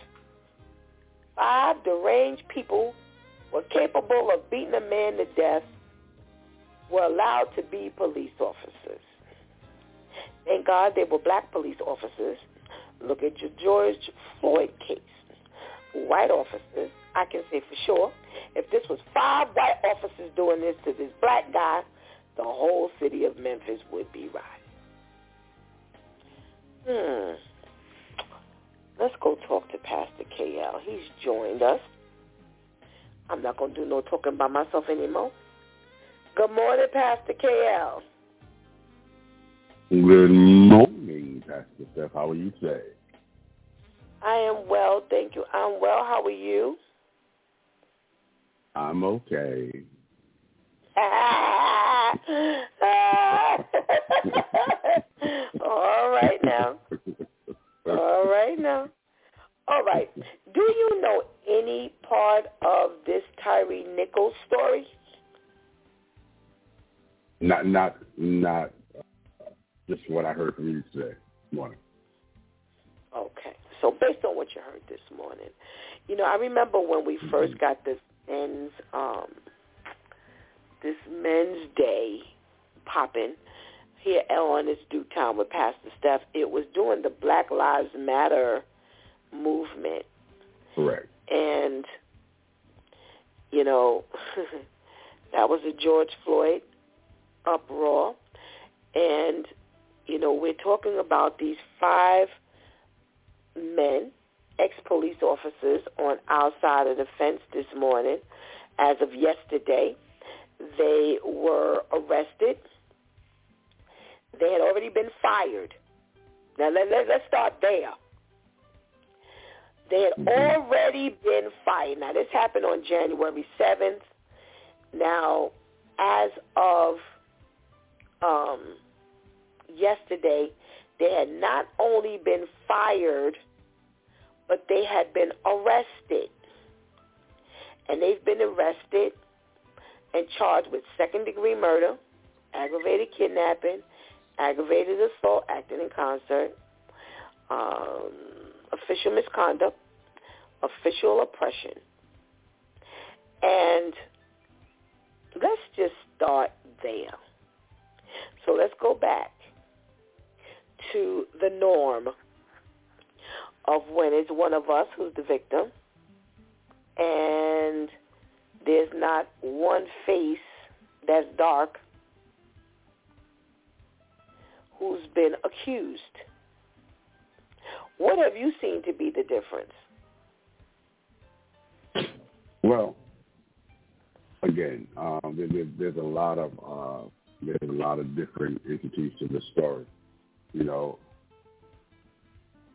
five deranged people were capable of beating a man to death were allowed to be police officers. Thank God they were black police officers look at your George Floyd case. White officers, I can say for sure, if this was five white officers doing this to this black guy, the whole city of Memphis would be rioting. Hmm. Let's go talk to Pastor KL. He's joined us. I'm not going to do no talking by myself anymore. Good morning, Pastor KL. Good morning, Pastor Steph. How are you today? I am well, thank you. I'm well. How are you? I'm okay. All right now. All right now. All right. Do you know any part of this Tyree Nichols story? Not, not, not. Uh, just what I heard from you today morning. Okay. So based on what you heard this morning, you know, I remember when we first got this men's um this men's day popping here on this DEW Time with Pastor Steph. It was during the Black Lives Matter movement. Correct. And you know, that was a George Floyd uproar. And, you know, we're talking about these five men, ex-police officers on our side of the fence this morning. As of yesterday, they were arrested. They had already been fired. Now, let, let, let's start there. They had already been fired. Now, this happened on January 7th. Now, as of um, yesterday, they had not only been fired, but they had been arrested. And they've been arrested and charged with second-degree murder, aggravated kidnapping, aggravated assault acting in concert, um, official misconduct, official oppression. And let's just start there. So let's go back to the norm of when it's one of us who's the victim and there's not one face that's dark who's been accused. What have you seen to be the difference? Well, again, um, there, there's a lot of uh, there's a lot of different entities to the story. You know,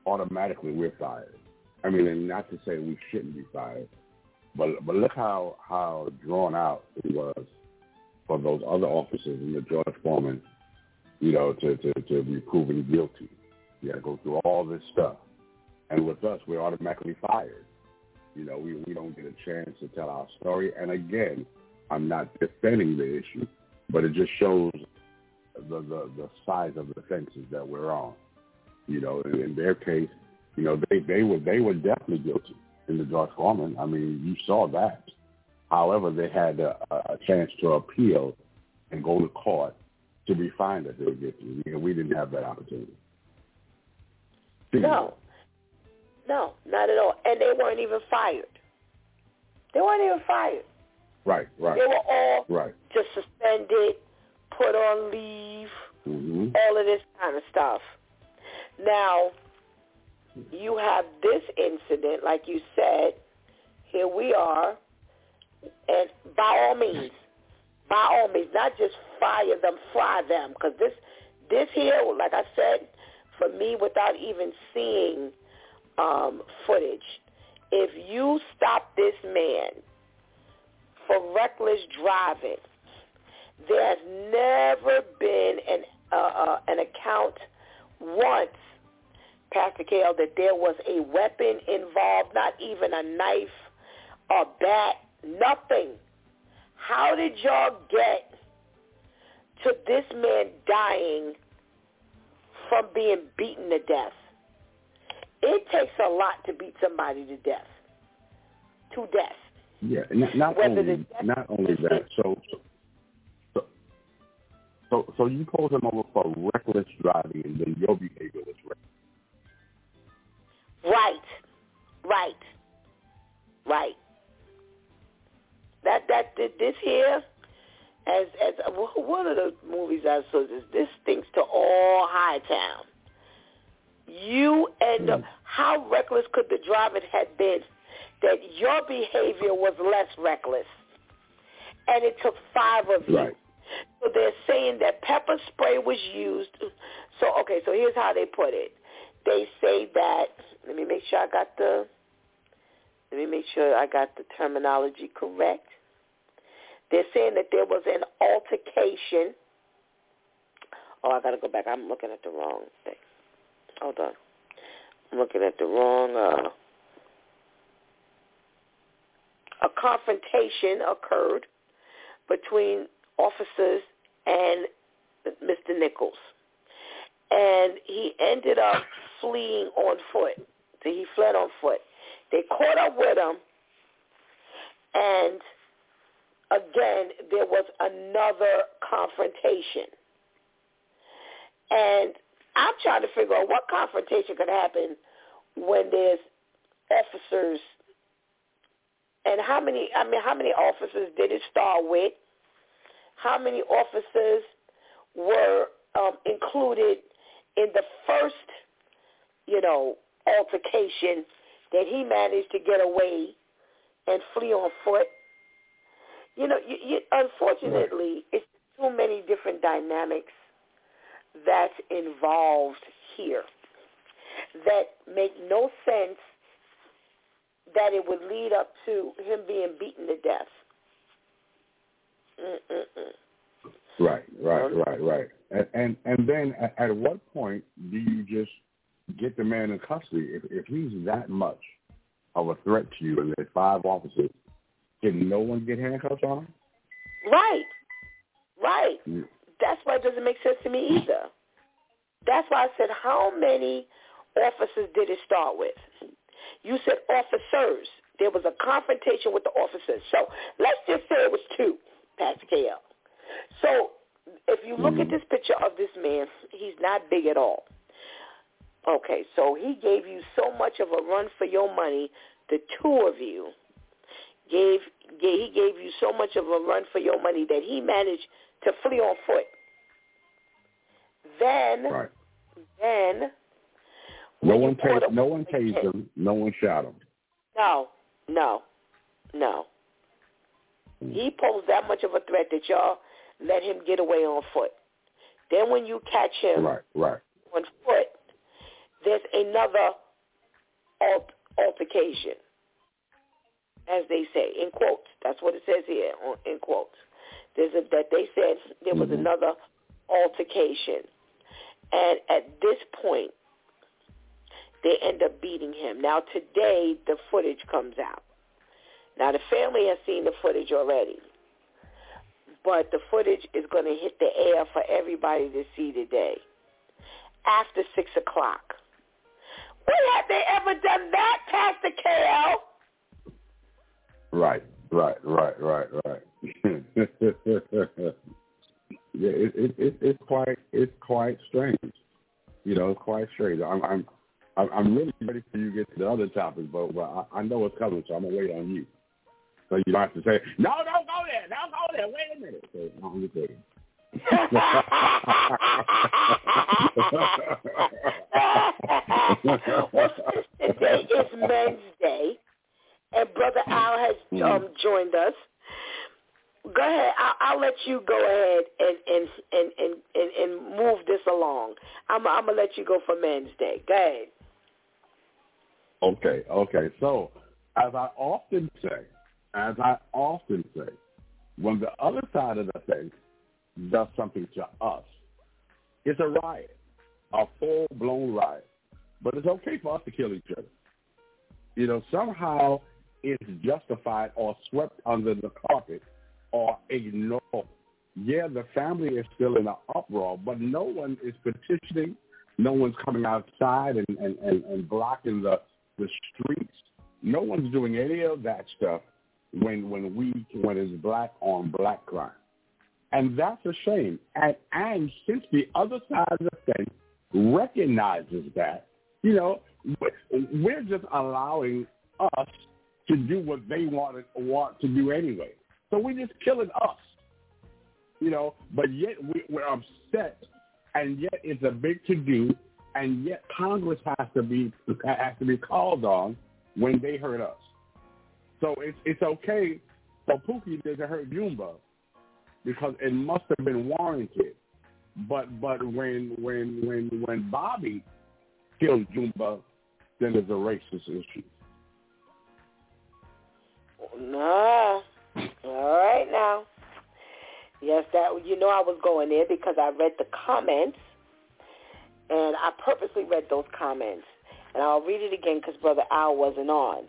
automatically we're fired. I mean, and not to say we shouldn't be fired, but but look how how drawn out it was for those other officers in the George Foreman, you know, to to to be proven guilty. You got to go through all this stuff, and with us, we're automatically fired. You know, we we don't get a chance to tell our story. And again, I'm not defending the issue, but it just shows the the, the size of the fences that we're on. You know, in, in their case, you know, they they were they were definitely guilty in the George Foreman. I mean, you saw that. However, they had a, a chance to appeal and go to court to be found that they were guilty. And we didn't have that opportunity. No, no, not at all. And they weren't even fired. They weren't even fired. Right, right. They were all right. just suspended, put on leave, mm-hmm. all of this kind of stuff. Now, you have this incident, like you said, here we are, and by all means, by all means, not just fire them, fry them, because this, this here, like I said, for me, without even seeing um, footage, if you stop this man for reckless driving, there has never been an uh, uh, an account once, Pastor KL, that there was a weapon involved, not even a knife or bat, nothing. How did y'all get to this man dying from being beaten to death? It takes a lot to beat somebody to death. To death. Yeah, not, not only not only that. So, so so so you pulled him over for reckless driving, and then your behavior was reckless. Right, right, right. That that this here, as as one of the movies I saw, this this stinks to all high town. You end up. Hmm. How reckless could the driver have been that your behavior was less reckless, and it took five of you. Right. So they're saying that pepper spray was used. So okay, so here's how they put it. They say that. Let me make sure I got the. Let me make sure I got the terminology correct. They're saying that there was an altercation. Oh, I got to go back. I'm looking at the wrong thing. Hold on. I'm looking at the wrong. Uh, a confrontation occurred between officers and Mr. Nichols. And he ended up fleeing on foot. So he fled on foot. They caught up with him, and again, there was another confrontation. And I'm trying to figure out what confrontation could happen when there's officers and how many I mean how many officers did it start with? How many officers were um, included in the first, you know, altercation that he managed to get away and flee on foot? You know, you, you, unfortunately, it's too many different dynamics that's involved here that make no sense that it would lead up to him being beaten to death. Mm-mm-mm. Right, right, right, right. And and, and then at, at what point do you just get the man in custody if if he's that much of a threat to you and there's five officers? Can no one get handcuffs on him? Right, right. Mm. That's why it doesn't make sense to me either. That's why I said, how many officers did it start with? You said officers. There was a confrontation with the officers. So let's just say it was two, Pastor KL. So if you look mm-hmm. at this picture of this man, he's not big at all. Okay, so he gave you so much of a run for your money. The two of you gave, he gave you so much of a run for your money that he managed to flee on foot. Then, right. then no one tased. No one tased him. No one shot him. No, no, no. Mm. He posed that much of a threat that y'all let him get away on foot. Then when you catch him right, right. on foot, there's another alt- altercation, as they say in quotes. That's what it says here in quotes. There's a, that they said there was mm-hmm. another altercation, and at this point, they end up beating him. Now today the footage comes out. Now the family has seen the footage already. But the footage is going to hit the air for everybody to see today. After 6 o'clock. When have they ever done that, Pastor KL? Right, right, right, right, right. yeah, it, it, it, it's quite it's quite strange. You know, it's quite strange. I'm, I'm I'm really ready for you to get to the other topics, but, but I, I know what's coming, so I'm gonna wait on you. So you don't have to say, no, don't go there, don't go there, wait a minute. I'm just saying. well, today is Men's Day, and Brother Al has mm-hmm. um, joined us. Go ahead. I'll, I'll let you go ahead and and, and, and, and and move this along. I'm, I'm gonna let you go for Men's Day. Go ahead. Okay, okay. So, as I often say, as I often say, when the other side of the fence does something to us, it's a riot, a full-blown riot. But it's okay for us to kill each other. You know, somehow it's justified or swept under the carpet or ignored. Yeah, the family is still in an uproar, but no one is petitioning. No one's coming outside and, and, and, and blocking the the streets. No one's doing any of that stuff when when we when it's black on black crime, and that's a shame. And and since the other side of the fence recognizes that, you know, we're just allowing us to do what they want want to do anyway. So we're just killing us, you know. But yet we, we're upset, and yet it's a big to do, and yet Congress has to be has to be called on when they hurt us. So it's it's okay for Pookie to hurt Jumba because it must have been warranted. But but when when when when Bobby kills Jumba, then there's a racist issue. Nah. All right now. Yes, that you know I was going there because I read the comments, and I purposely read those comments, and I'll read it again because Brother Al wasn't on.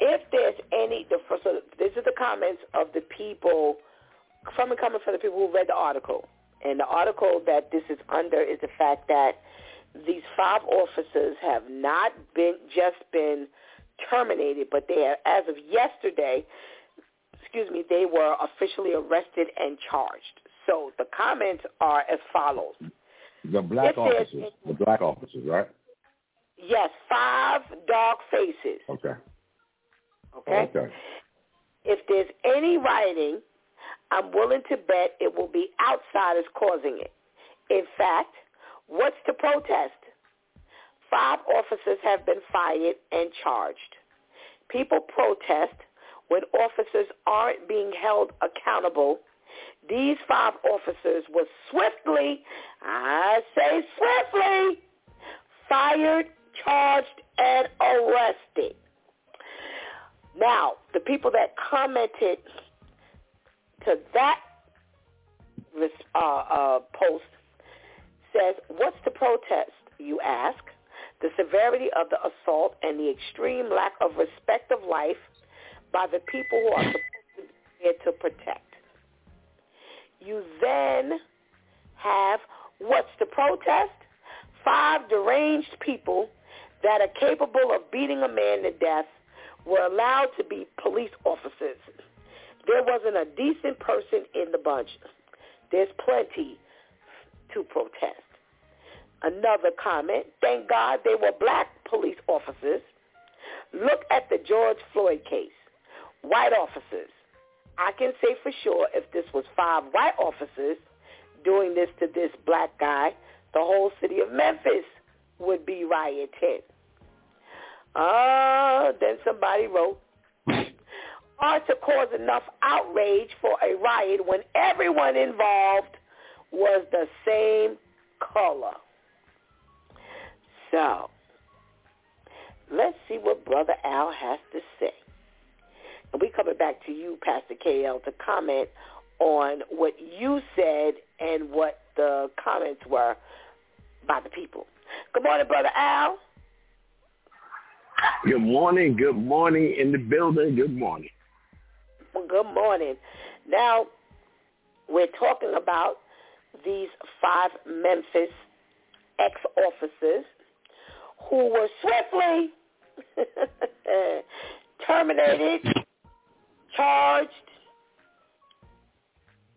If there's any, the first, so these are the comments of the people from and coming from the people who read the article, and the article that this is under is the fact that these five officers have not been just been terminated, but they are, as of yesterday, excuse me, they were officially arrested and charged. So the comments are as follows. The black officers, the black officers, right? Yes, five dog faces. Okay. Okay. Okay. If there's any rioting, I'm willing to bet it will be outsiders causing it. In fact, what's to protest? Five officers have been fired and charged. People protest when officers aren't being held accountable. These five officers were swiftly, I say swiftly, fired, charged, and arrested. Now, the people that commented to that uh, uh, post says, what's the protest, you ask? The severity of the assault and the extreme lack of respect of life by the people who are supposed to be there to protect. You then have what's the protest? Five deranged people that are capable of beating a man to death were allowed to be police officers. There wasn't a decent person in the bunch. There's plenty to protest. Another comment, thank God they were black police officers. Look at the George Floyd case. White officers. I can say for sure if this was five white officers doing this to this black guy, the whole city of Memphis would be rioting. Uh, then somebody wrote, hard to cause enough outrage for a riot when everyone involved was the same color. So, let's see what Brother Al has to say. And we coming back to you, Pastor KL, to comment on what you said and what the comments were by the people. Good morning, Brother Al. Good morning. Good morning in the building. Good morning. Well, good morning. Now, we're talking about these five Memphis ex-officers who were swiftly terminated, charged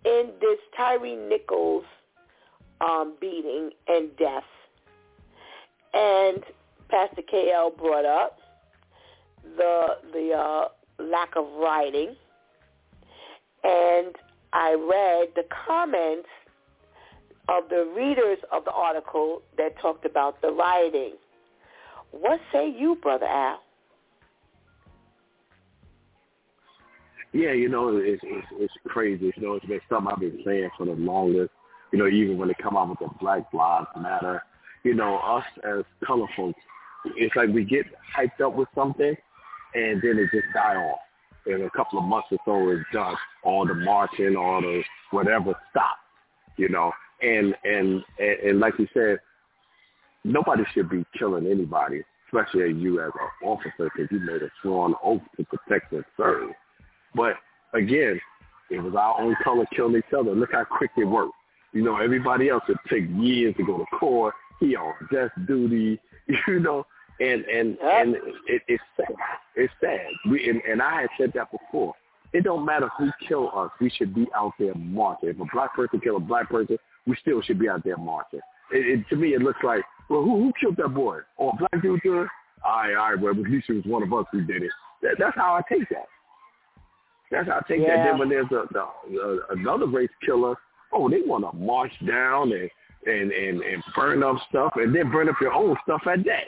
in this Tyre Nichols um, beating and death. And Pastor KL brought up the the uh, lack of writing, and I read the comments of the readers of the article that talked about the writing. What say you, Brother Al? Yeah, you know, it's, it's it's crazy. You know, it's been something I've been saying for the longest. You know, even when they come out with the Black Lives Matter, you know, us as color folks, it's like we get hyped up with something, and then it just die off. In a couple of months or so, it's done. All the marching, all the whatever, stop. You know, and and and, and like you said, nobody should be killing anybody, especially you as an officer, because you made a sworn oath to protect and serve. But again, it was our own color killing each other. Look how quick it worked. You know, everybody else would take years to go to court. He on death duty, you know, and and and it, it's sad. It's sad. We and, and I had said that before. It don't matter who kill us. We should be out there marching. If a black person kill a black person, we still should be out there marching. It, it, to me, it looks like well, who who killed that boy? Oh, black dude did. All right, all right, well, at least it was one of us who did it. That, that's how I take that. That's how I take Yeah. that. Then when there's a, the, uh, another race killer, oh, they want to march down and and and and burn up stuff, and then burn up your own stuff at that.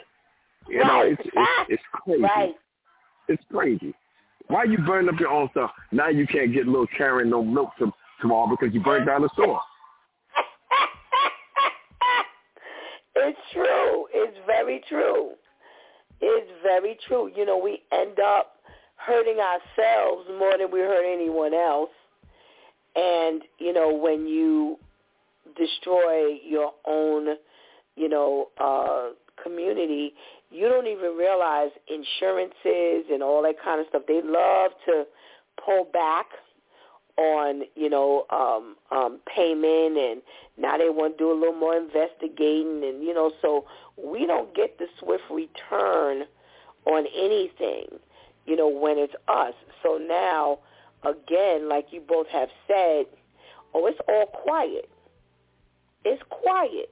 You know, it's it's, it's crazy. Right. It's crazy. Why you burn up your own stuff? Now you can't get little Karen no milk tomorrow because you burned down the store. It's true. It's very true. It's very true. You know, we end up hurting ourselves more than we hurt anyone else. And, you know, when you destroy your own, you know, uh, community, you don't even realize insurances and all that kind of stuff. They love to pull back on, you know, um, um, payment and now they want to do a little more investigating and, you know, so we don't get the swift return on anything, you know, when it's us. So now, again, like you both have said, oh, it's all quiet. It's quiet.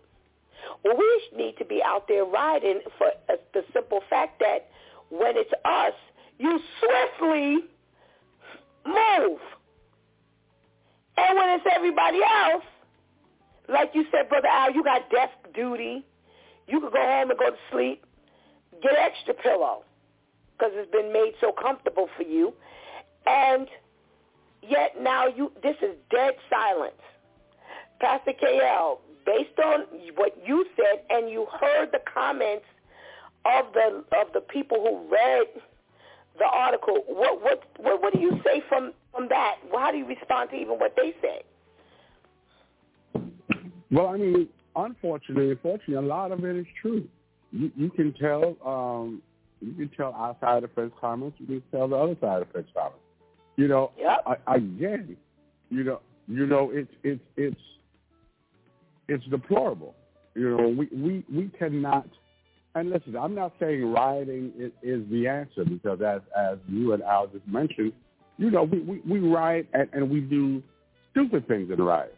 Well, we need to be out there riding for uh, the simple fact that when it's us, you swiftly move. And when it's everybody else, like you said, Brother Al, you got desk duty. You could go home and go to sleep. Get extra pillow because it's been made so comfortable for you. And yet now you this is dead silence. Pastor KL, based on what you said and you heard the comments of the of the people who read the article, what what what, what do you say from from that? How do you respond to even what they said? Well, I mean, unfortunately, unfortunately, a lot of it is true. You, you can tell, um, you can tell our side of the fence comments. You can tell the other side of fence comments. You know, Yep. I, again, you know, you know, it's it's it's it's deplorable. You know, we we we cannot. And listen, I'm not saying rioting is, is the answer because, as as you and Al just mentioned, you know, we we, we riot and, and we do stupid things in the riot.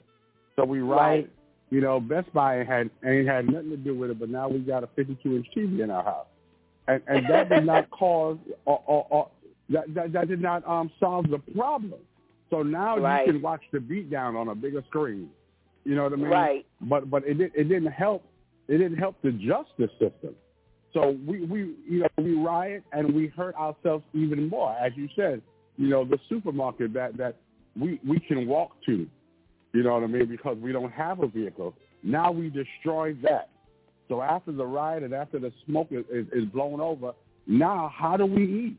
So we riot. Right. You know, Best Buy had ain't had nothing to do with it, but now we got a 52 inch TV in our house, and and that did not cause or, or, or that, that that did not um solve the problem. So now Right. you can watch the beatdown on a bigger screen. You know what I mean? Right. But but it did, it didn't help. It didn't help the justice system. So we we you know we riot and we hurt ourselves even more. As you said, you know the supermarket that that we we can walk to. You know what I mean? Because we don't have a vehicle. Now we destroy that. So after the riot and after the smoke is, is, is blown over, now how do we eat?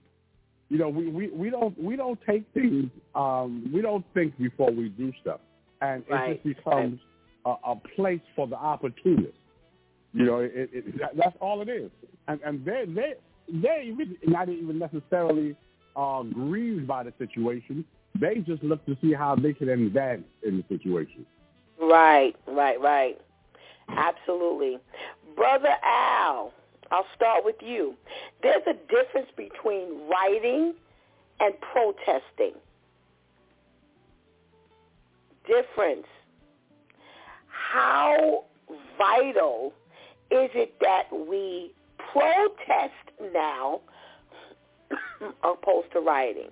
You know, we, we, we don't we don't take things um, we don't think before we do stuff, and Right. it just becomes a, a place for the opportunist. You know, it, it, that, that's all it is, and and they they they not even necessarily uh, grieved by the situation. They just look to see how they can advance in the situation. Right, right, right. Absolutely. Brother Al, I'll start with you. There's a difference between writing and protesting. Difference. How vital is it that we protest now opposed to rioting?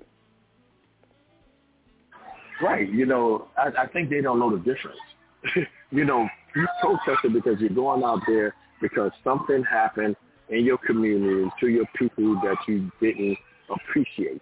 Right. You know, I, I think they don't know the difference. you know, you protested because you're going out there because something happened in your community to your people that you didn't appreciate.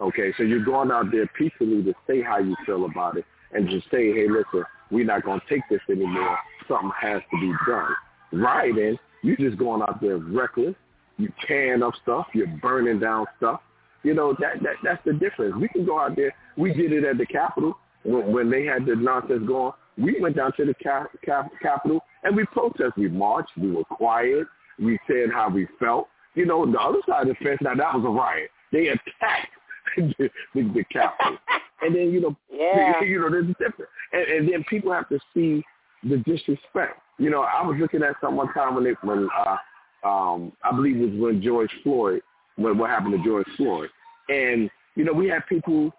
Okay, so you're going out there peacefully to say how you feel about it and just say, hey, listen, we're not going to take this anymore. Something has to be done. Rioting, you're just going out there reckless. You tearing up stuff. You're burning down stuff. You know, that, that that's the difference. We can go out there. We did it at the Capitol when, when they had the nonsense going. We went down to the cap, cap, Capitol and we protested. We marched. We were quiet. We said how we felt. You know, the other side of the fence, now that was a riot. They attacked the, the, the Capitol. And then, you know, Yeah. you know, there's a difference. And, and then people have to see the disrespect. You know, I was looking at something one time when they, when uh, um, I believe it was when George Floyd, when what happened to George Floyd, and you know, we had people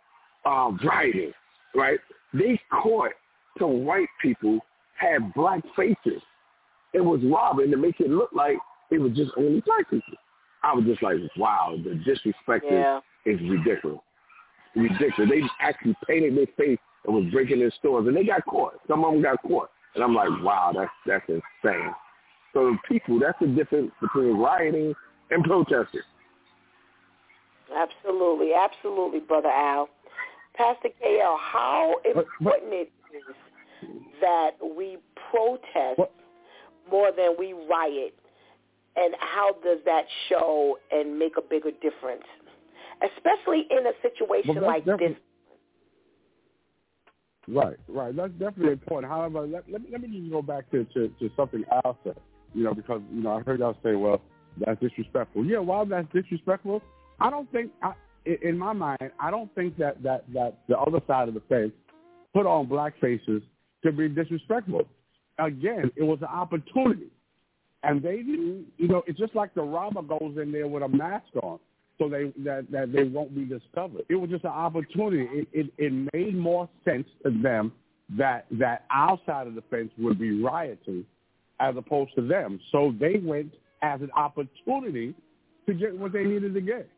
uh, writing, right? They caught some white people had black faces it was robbing to make it look like it was just only black people. I was just like, wow, the disrespect Yeah. is, ridiculous. Ridiculous. They actually painted their face and was breaking their stores, and they got caught. Some of them got caught, and I'm like, wow, that's that's insane. So people, that's the difference between rioting and protesting. Absolutely, absolutely, brother Al. Pastor KL, how important it is that we protest What- more than we riot, and how does that show and make a bigger difference, especially in a situation like this? Right, right. That's definitely important. However, let, let, me- let me just go back to, to, to something Al said, you know, because, you know, I heard y'all say, well, that's disrespectful. Yeah, while that's disrespectful, I don't think, I, in- my mind, I don't think that, that, that the other side of the fence put on black faces to be disrespectful. Again, it was an opportunity. And they didn't, you know, it's just like the robber goes in there with a mask on so they that, that they won't be discovered. It was just an opportunity. It, it it made more sense to them that that our side of the fence would be rioting as opposed to them. So they went as an opportunity to get what they needed to get.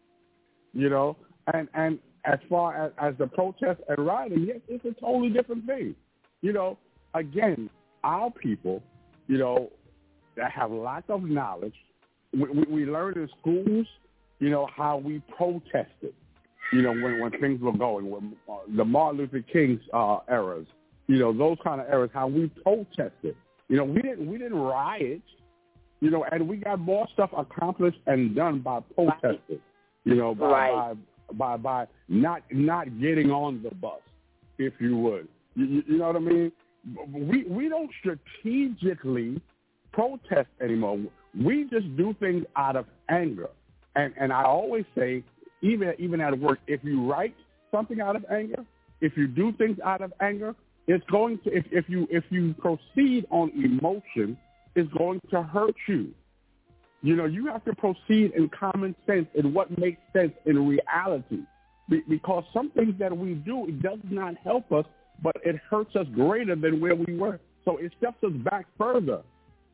You know, and and as far as, as the protest and rioting, yes, it's a totally different thing. You know, again, our people, you know, that have lack of knowledge. We, we, we learned in schools, you know, how we protested, you know, when, when things were going, when, uh, the Martin Luther King's uh, eras, you know, those kind of eras, how we protested. You know, we didn't we didn't riot, you know, and we got more stuff accomplished and done by protesting, you know, by, Right. by by by not not getting on the bus, if you would. You, you, you know what I mean? We we don't strategically protest anymore. We just do things out of anger. And and I always say, even even at work, if you write something out of anger, if you do things out of anger, it's going to if, if you if you proceed on emotion, it's going to hurt you. You know, you have to proceed in common sense in what makes sense in reality. Be- Because some things that we do, it does not help us, but it hurts us greater than where we were. So it steps us back further.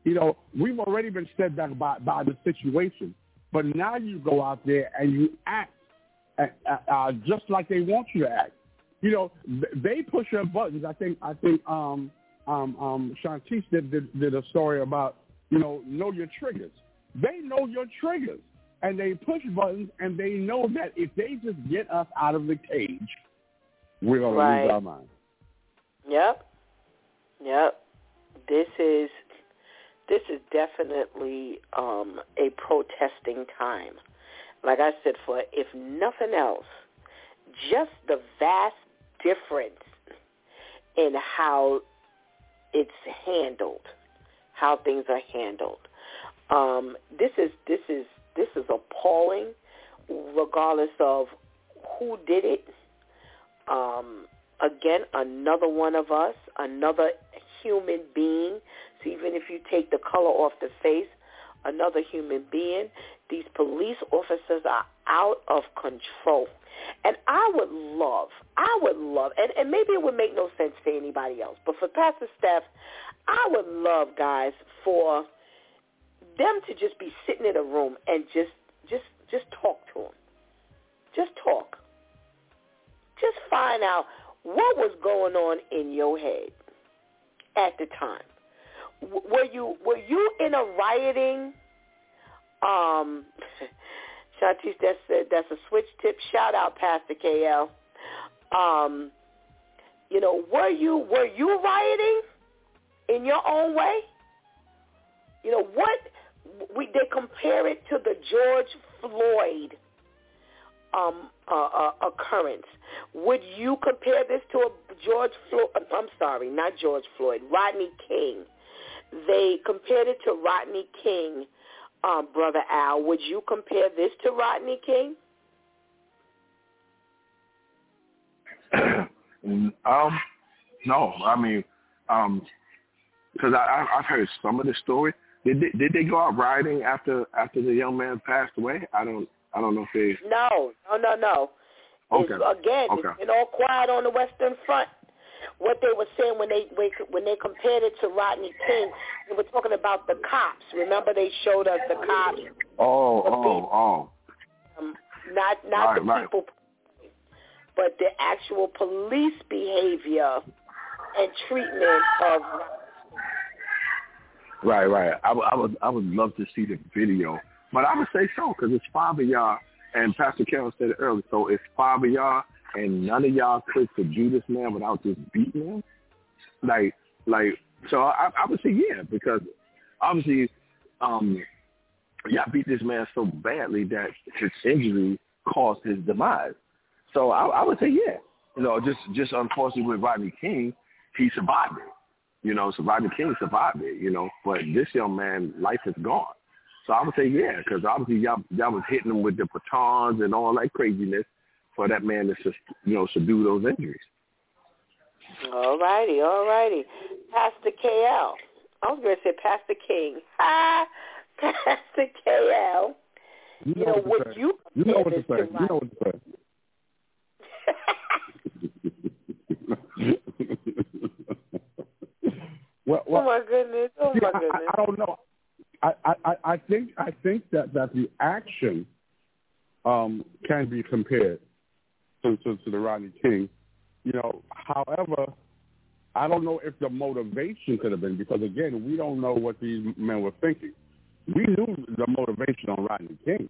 You know, we've already been set back by, by the situation. But now you go out there and you act uh, uh, uh, just like they want you to act. You know, they push your buttons. I think I think um, um, um, Shantice did, did, did a story about, you know, know your triggers. They know your triggers. And they push buttons and they know that if they just get us out of the cage, we're going to Right. lose our mind. Yep. Yep. This is this is definitely um, a protesting time. Like I said, for if nothing else, just the vast difference in how it's handled, how things are handled. Um, this is this is this is appalling, regardless of who did it. Um, again, another one of us, another human being. So even if you take the color off the face, another human being, these police officers are out of control. And I would love, I would love, and, and maybe it would make no sense to anybody else, but for Pastor Steph, I would love, guys, for them to just be sitting in a room and just, just, just talk to them. Just talk. Just find out what was going on in your head at the time. Were you were you in a rioting? Um, Shantice, that's a, that's a switch tip. Shout out, Pastor KL. Um, you know, were you were you rioting in your own way? You know what? We they compare it to the George Floyd um, uh, uh, occurrence. Would you compare this to a George Floyd? I'm sorry, not George Floyd. Rodney King. They compared it to Rodney King, um, brother Al. Would you compare this to Rodney King? um, no, I mean, um, because I, I I've heard some of the story. Did they, did they go out riding after after the young man passed away? I don't I don't know if they. No, no, no, no. It's, Okay. again, Okay. it's been all quiet on the Western Front. What they were saying when they when they compared it to Rodney King, they were talking about the cops. Remember, they showed us the cops. Oh, oh, oh. Um, not not right, the right. people, but the actual police behavior and treatment of. Right, right. I, would- I would, I would love to see the video, but I would say so because it's five of y'all, and Pastor KL said it earlier. So it's five of y'all, and none of y'all could subdue this man without just beating him. Like, like. So I, I would say yeah, because obviously, um, y'all beat this man so badly that his injury caused his demise. So I, I would say yeah. You know, just just unfortunately with Rodney King, he survived it. You know, so Rodney King survived it, you know, but this young man, life is gone. So I would say, yeah, because obviously y'all, y'all was hitting him with the batons and all that craziness for that man to, sus- you know, subdue those injuries. All righty, all righty. Pastor KL. I was going to say Pastor King. Hi, Pastor KL. You You know know, what would you You know what to say. You know what to say. well, oh my goodness! Oh see, my I, goodness! I, I don't know. I, I, I- I think I think that, that the action um, can be compared to, to, to the Rodney King. You know, however, I don't know if the motivation could have been because again, we don't know what these men were thinking. We knew the motivation on Rodney King,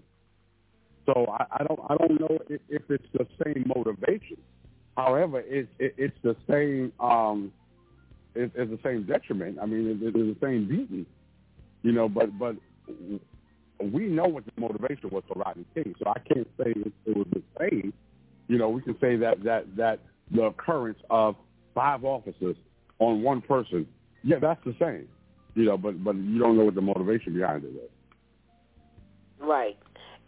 so I, I don't I don't know if, if it's the same motivation. However, it, it, it's the same um, it, it's the same detriment. I mean, it, it's the same beating, you know. But but we know what the motivation was for Rodney King, so I can't say it, it was the same. You know, we can say that that that the occurrence of five officers on one person, yeah, that's the same. You know, but but you don't know what the motivation behind it is. Right.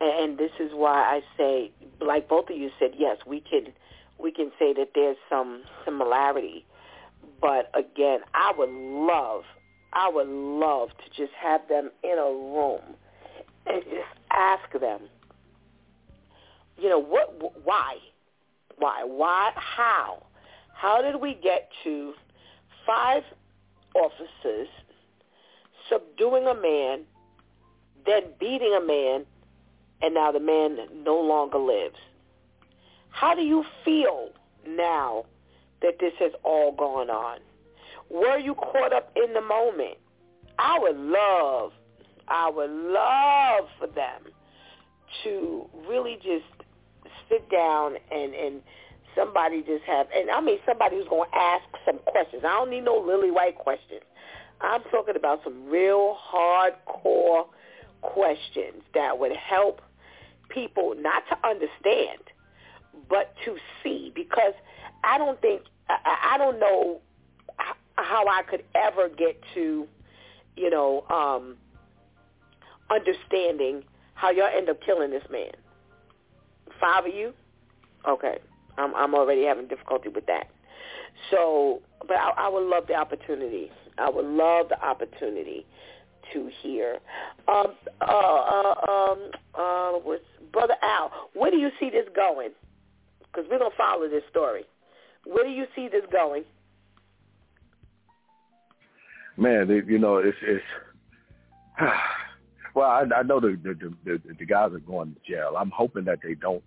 And, and this is why I say, like both of you said, yes, we can we can say that there's some similarity. But again, I would love, I would love to just have them in a room and just ask them, you know, what, why, why, why, how, how did we get to five officers subduing a man, then beating a man, and now the man no longer lives. How do you feel now that this has all gone on? Were you caught up in the moment? I would love, I would love for them to really just sit down and, and somebody just have, and I mean somebody who's going to ask some questions. I don't need no lily white questions. I'm talking about some real hardcore questions that would help people not to understand, but to see. Because I don't think I, I don't know how I could ever get to, you know, um, understanding how y'all end up killing this man. Five of you, okay. I'm I'm already having difficulty with that. So, but I, I would love the opportunity. I would love the opportunity to hear. Um, uh, uh, um, uh, Brother Al, where do you see this going? Because we're gonna follow this story. Where do you see this going? Man, you know, it's it's. well, I, I know the, the the the guys are going to jail. I'm hoping that they don't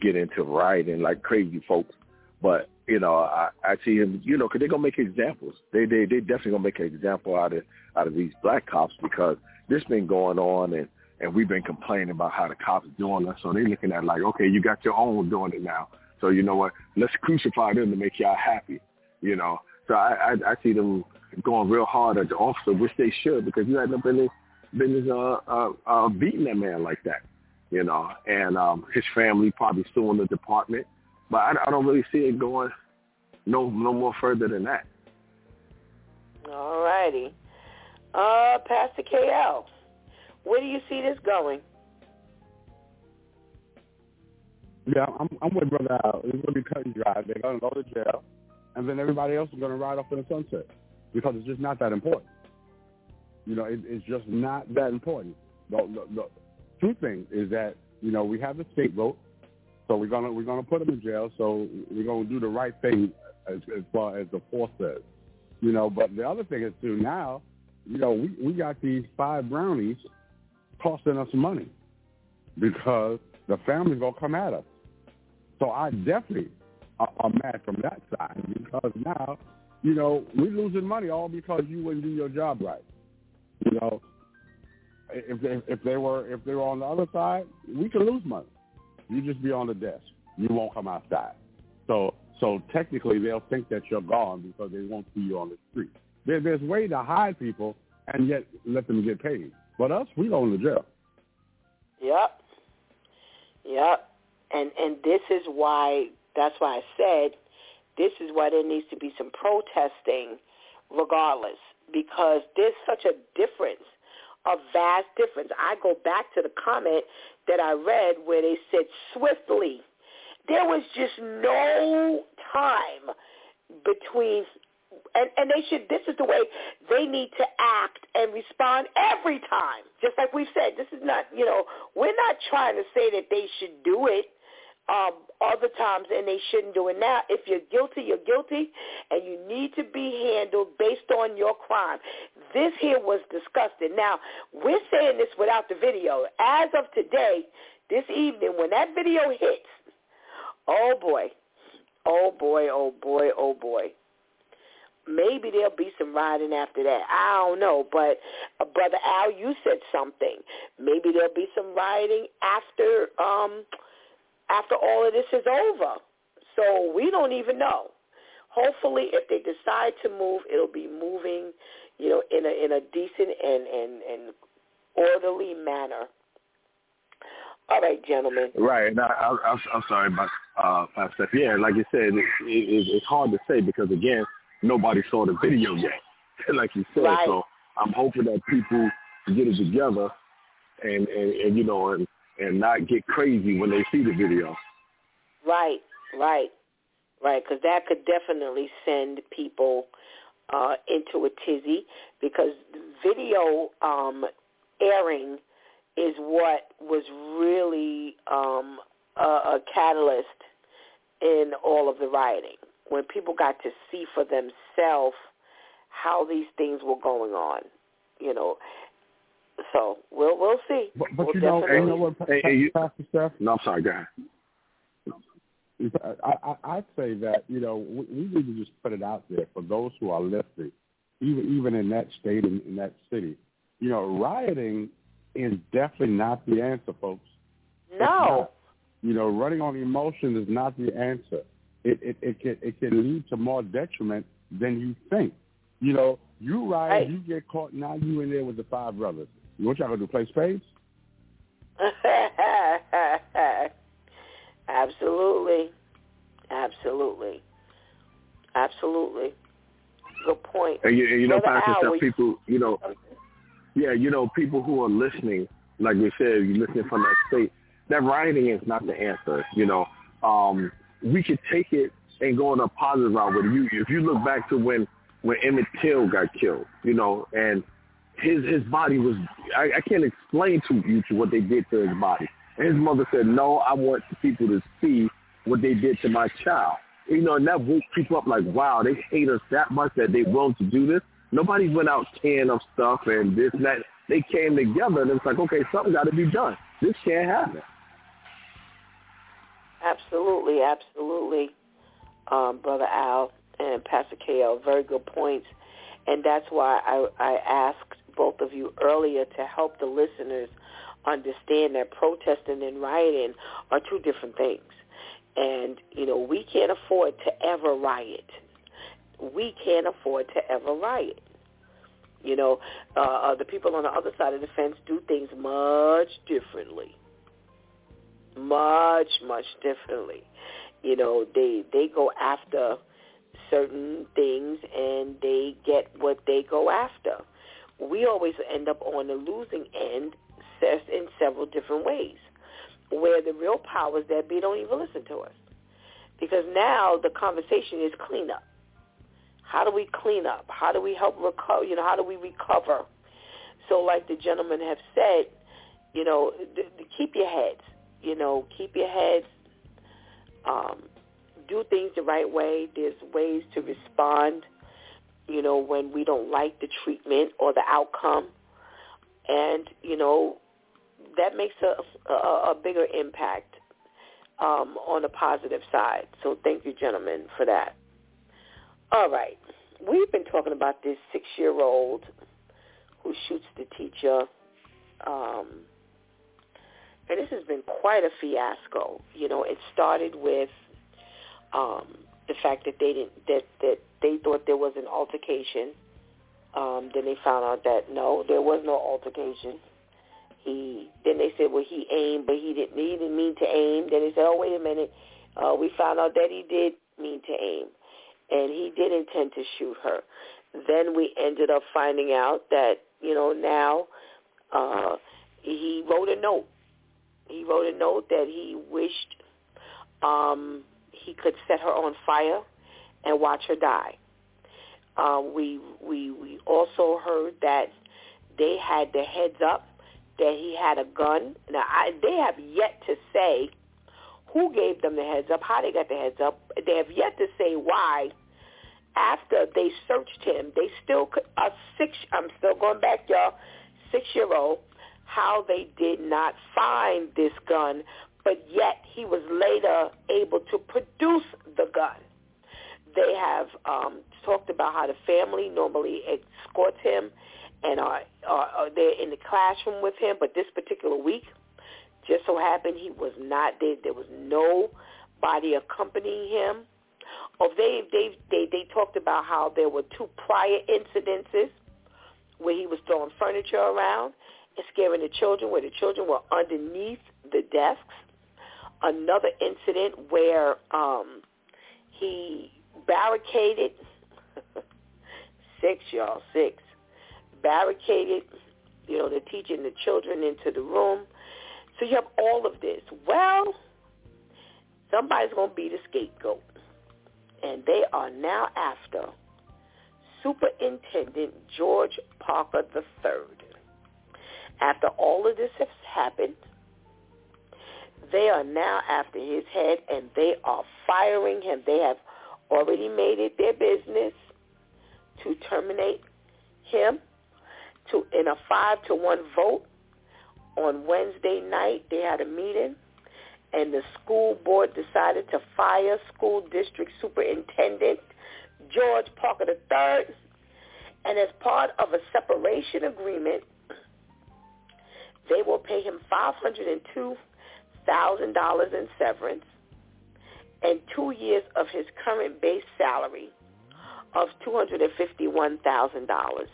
get into rioting like crazy folks. But you know, I, I see him. You know, because they're gonna make examples. They they they definitely gonna make an example out of out of these black cops because this been going on and and we've been complaining about how the cops doing us. So they're looking at like, okay, you got your own doing it now. So you know what? Let's crucify them to make y'all happy. You know. So I I, I see them going real hard at the officer, which they should because you had no business business uh, uh, uh, beating that man like that. You know, and um, his family probably suing the department, but I, I don't really see it going no no more further than that. All righty. Uh, Pastor KL, where do you see this going? Yeah, I'm, I'm with Brother Al. It's going to be cut and dry. They're going to go to jail, and then everybody else is going to ride off in the sunset because it's just not that important. You know, it, it's just not that important. The, the, the two things is that you know we have the scapegoat, so we're gonna we're gonna put him in jail. So we're gonna do the right thing as, as far as the force says. You know, but the other thing is too now, you know, we, we got these five brownies costing us money because the family's gonna come at us. So I definitely are mad from that side because now, you know, we're losing money all because you wouldn't do your job right. You know, if they, if they were if they were on the other side, we could lose money. You just be on the desk. You won't come outside. So so technically they'll think that you're gone because they won't see you on the street. There, there's way to hide people and yet let them get paid. But us, we go to jail. Yep. Yep. And and this is why that's why I said this is why there needs to be some protesting regardless because there's such a difference, a vast difference. I go back to the comment that I read where they said swiftly. There was just no time between and, and they should this is the way they need to act and respond every time. Just like we've said, this is not you know, we're not trying to say that they should do it um, other times and they shouldn't do it now. If you're guilty, you're guilty, and you need to be handled based on your crime. This here was disgusting. Now, we're saying this without the video. As of today, this evening, when that video hits, oh boy, oh boy, oh boy, oh boy. Maybe there'll be some rioting after that. I don't know, but uh, brother Al, you said something. Maybe there'll be some rioting after um after all of this is over. So we don't even know. Hopefully, if they decide to move, it'll be moving, you know, in a in a decent and and and orderly manner. All right, gentlemen. Right. And I, I, I'm sorry about uh, Pastor. Yeah, like you said, it, it, it's hard to say because again, nobody saw the video yet, like you said. Right. So I'm hoping that people get it together and and, and you know and and not get crazy when they see the video. Right, right, right. Because that could definitely send people uh, into a tizzy because video um, airing is what was really um, a, a catalyst in all of the rioting. When people got to see for themselves how these things were going on, you know, so we'll we'll see. But, but we'll you know, you know what, Hey, hey, you- Pastor Steph? No, I'm sorry, go ahead. I, I, I'd say that you know we, we need to just put it out there for those who are listening, even even in that state and in that city. You know, rioting is definitely not the answer, folks. No. not. You know, running on emotion is not the answer. It it, it can it can lead to more detriment than you think. You know, you riot, Right. you get caught. Now you in there with the five brothers. What y'all gonna do? Play spades? Absolutely. Absolutely. Absolutely. Good point. And you, and you know, Pastor we- people, you know, yeah, you know, people who are listening, like we said, you're listening from that state, that rioting is not the answer. You know, um, we could take it and go on a positive route with. You. If you look back to when when Emmett Till got killed, you know, and his his body was, I, I can't explain to you to what they did to his body. And his mother said, no, I want people to see what they did to my child. You know, and that woke people up like, wow, they hate us that much that they willing to do this. Nobody went out tearing up stuff and this and that. They came together and it's like, okay, something got to be done. This can't happen. Absolutely, absolutely, um, Brother Al and Pastor KL. Very good points. And that's why I, I asked both of you earlier to help the listeners understand that protesting and rioting are two different things. And, you know, we can't afford to ever riot. We can't afford to ever riot. You know, uh, uh, the people on the other side of the fence do things much differently. Much, much differently. You know, they they go after certain things and they get what they go after. We always end up on the losing end in several different ways, where the real powers that be don't even listen to us. Because now the conversation is cleanup. How do we clean up? How do we help recover? You know, how do we recover? So, like the gentleman have said, you know, th- th- keep your heads. You know, keep your heads. Um, do things the right way. There's ways to respond, you know, when we don't like the treatment or the outcome. And, you know, that makes a, a, a bigger impact um, on the positive side. So thank you, gentlemen, for that. All right. We've been talking about this six-year-old who shoots the teacher. Um, and this has been quite a fiasco. You know, it started with um, the fact that they didn't that that they thought there was an altercation. Um, then they found out that no, there was no altercation. He then they said, well, he aimed, but he didn't. He didn't mean to aim. Then they said, oh, wait a minute. Uh, we found out that he did mean to aim, and he did intend to shoot her. Then we ended up finding out that you know now uh, he wrote a note. He wrote a note that he wished um, he could set her on fire and watch her die. Um, we we we also heard that they had the heads up that he had a gun. Now, I, they have yet to say who gave them the heads up, how they got the heads up. They have yet to say why. After they searched him, they still a six. I'm still going back, y'all. Six-year-old, how they did not find this gun, but yet he was later able to produce the gun. They have um, talked about how the family normally escorts him and are, are, are in the classroom with him. But this particular week, just so happened he was not there. There was nobody accompanying him. Oh, they they they they talked about how there were two prior incidences where he was throwing furniture around and scaring the children, where the children were underneath the desks. Another incident where um, he barricaded six y'all six barricaded, you know, they're teaching the children into the room. So you have all of this. Well, somebody's going to be the scapegoat. And they are now after Superintendent George Parker III. After all of this has happened, they are now after his head and they are firing him. They have already made it their business to terminate him to in a five to one vote on Wednesday night. They had a meeting, and the school board decided to fire school district superintendent George Parker III. And as part of a separation agreement, they will pay him five hundred and two thousand dollars in severance and two years of his current base salary of two hundred and fifty-one thousand dollars.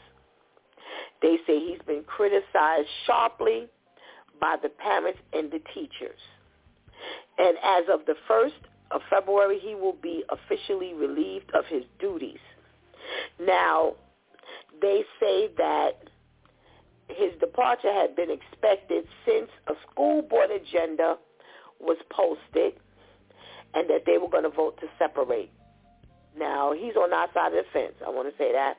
They say he's been criticized sharply by the parents and the teachers. And as of the 1st of February, he will be officially relieved of his duties. Now, they say that his departure had been expected since a school board agenda was posted and that they were going to vote to separate. Now, he's on our side of the fence. I want to say that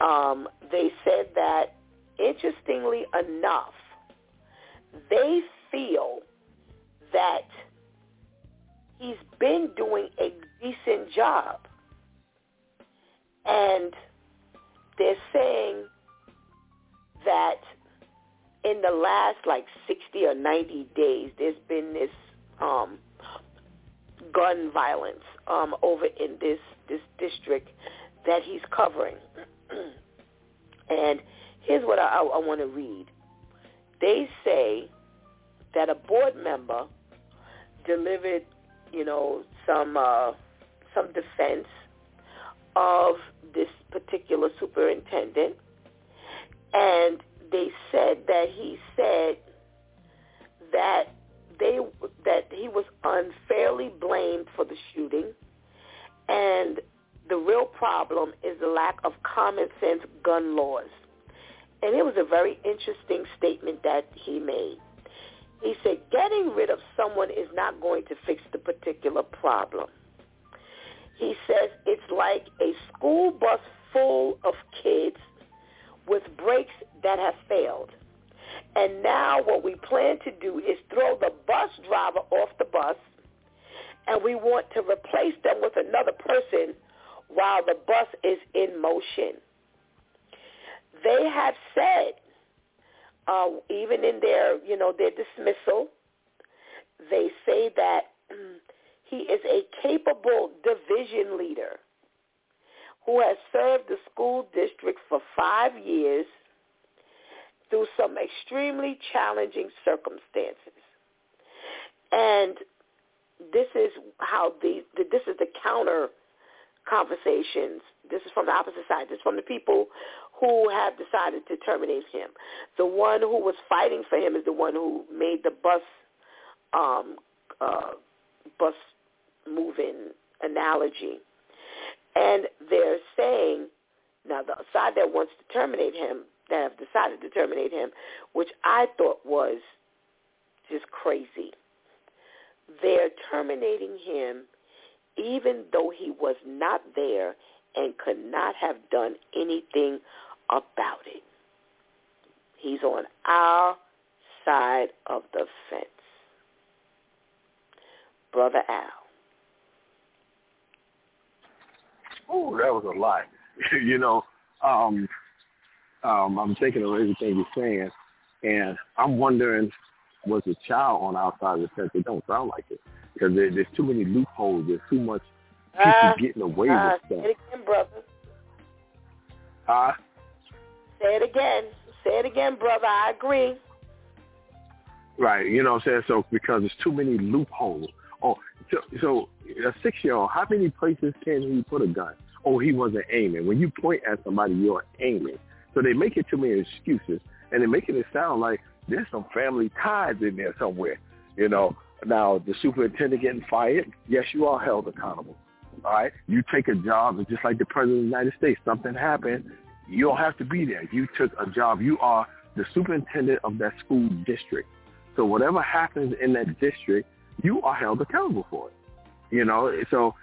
um, they said that, interestingly enough, they feel that he's been doing a decent job. And they're saying that in the last like 60 or 90 days, there's been this um, gun violence um, over in this, this district that he's covering. and here's what I, I, I want to read. They say that a board member delivered, you know, some uh, some defense of this particular superintendent, and they said that he said that they that he was unfairly blamed for the shooting, and the real problem is the lack of common sense gun laws. And it was a very interesting statement that he made. He said, getting rid of someone is not going to fix the particular problem. He says it's like a school bus full of kids with brakes that have failed. And now what we plan to do is throw the bus driver off the bus and we want to replace them with another person while the bus is in motion. They have said, uh, even in their, you know, their dismissal, they say that he is a capable division leader who has served the school district for five years through some extremely challenging circumstances. And this is how the, this is the counter conversations. This is from the opposite side. This is from the people who have decided to terminate him. The one who was fighting for him is the one who made the bus um, uh, bus moving analogy. And they're saying, now the side that wants to terminate him, that have decided to terminate him, which I thought was just crazy. They're terminating him even though he was not there and could not have done anything about it. He's on our side of the fence. Brother Al. Oh, that was a lot. you know, um, um, I'm thinking of everything you're saying, and I'm wondering, was a child on our side of the fence? It don't sound like it because there, there's too many loopholes. There's too much people uh, getting away uh, with stuff. Say it again, brother. Huh? Say it again. Say it again, brother. I agree. Right. You know what I'm saying? So because there's too many loopholes. Oh, so, so a six-year-old, how many places can he put a gun? Oh, he wasn't aiming. When you point at somebody, you're aiming. So they make it too many excuses, and they're making it sound like there's some family ties in there somewhere. You know, now the superintendent getting fired, yes, you are held accountable. All right, you take a job, and just like the president of the United States, something happened, you don't have to be there. You took a job. You are the superintendent of that school district. So whatever happens in that district, you are held accountable for it. You know, so,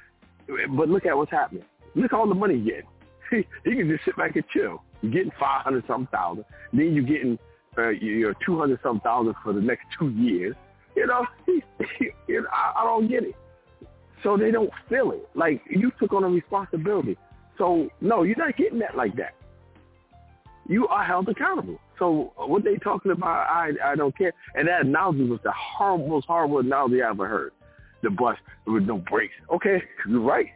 but look at what's happening. Look at all the money you get. he can just sit back and chill. You're getting 500 something thousand. Then you're getting uh, your 200 something thousand for the next two years. You know, you know I, I don't get it. So they don't feel it. Like you took on a responsibility. So no, you're not getting that like that. You are held accountable. So what they talking about, I I don't care. And that analogy was the horrible, most horrible analogy I ever heard. The bus with no brakes. Okay, you're right.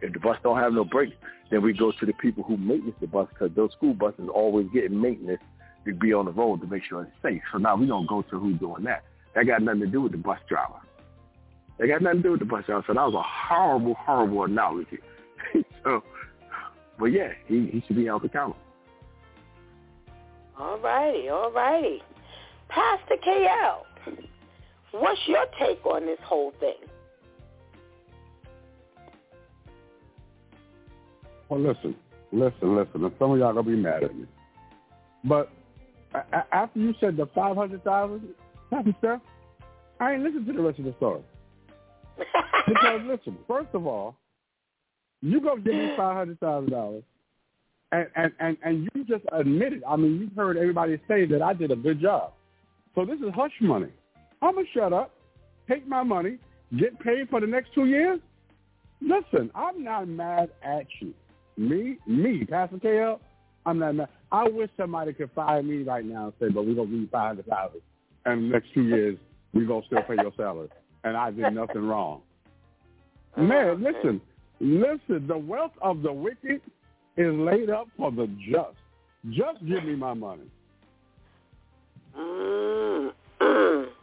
If the bus don't have no brakes, then we go to the people who maintenance the bus because those school buses always getting maintenance to be on the road to make sure it's safe. So now we don't go to who's doing that. That got nothing to do with the bus driver. That got nothing to do with the bus driver. So that was a horrible, horrible analogy. so, but yeah, he, he should be held accountable. All righty, all righty. Pastor KL, what's your take on this whole thing? Well, listen, listen, listen. And some of y'all gonna be mad at me, but a- after you said the five hundred thousand, Steph, I ain't listened to the rest of the story. because listen, first of all, you go give me five hundred thousand dollars, and, and and and you just admitted. I mean, you've heard everybody say that I did a good job. So this is hush money. I'm gonna shut up, take my money, get paid for the next two years. Listen, I'm not mad at you. Me, me, Pastor KL, I'm not mad. I wish somebody could fire me right now and say, but we're gonna give you five hundred thousand, and the next two years we're gonna still pay your salary, and I did nothing wrong. Man, listen, listen. The wealth of the wicked is laid up for the just. Just give me my money. Mm-hmm.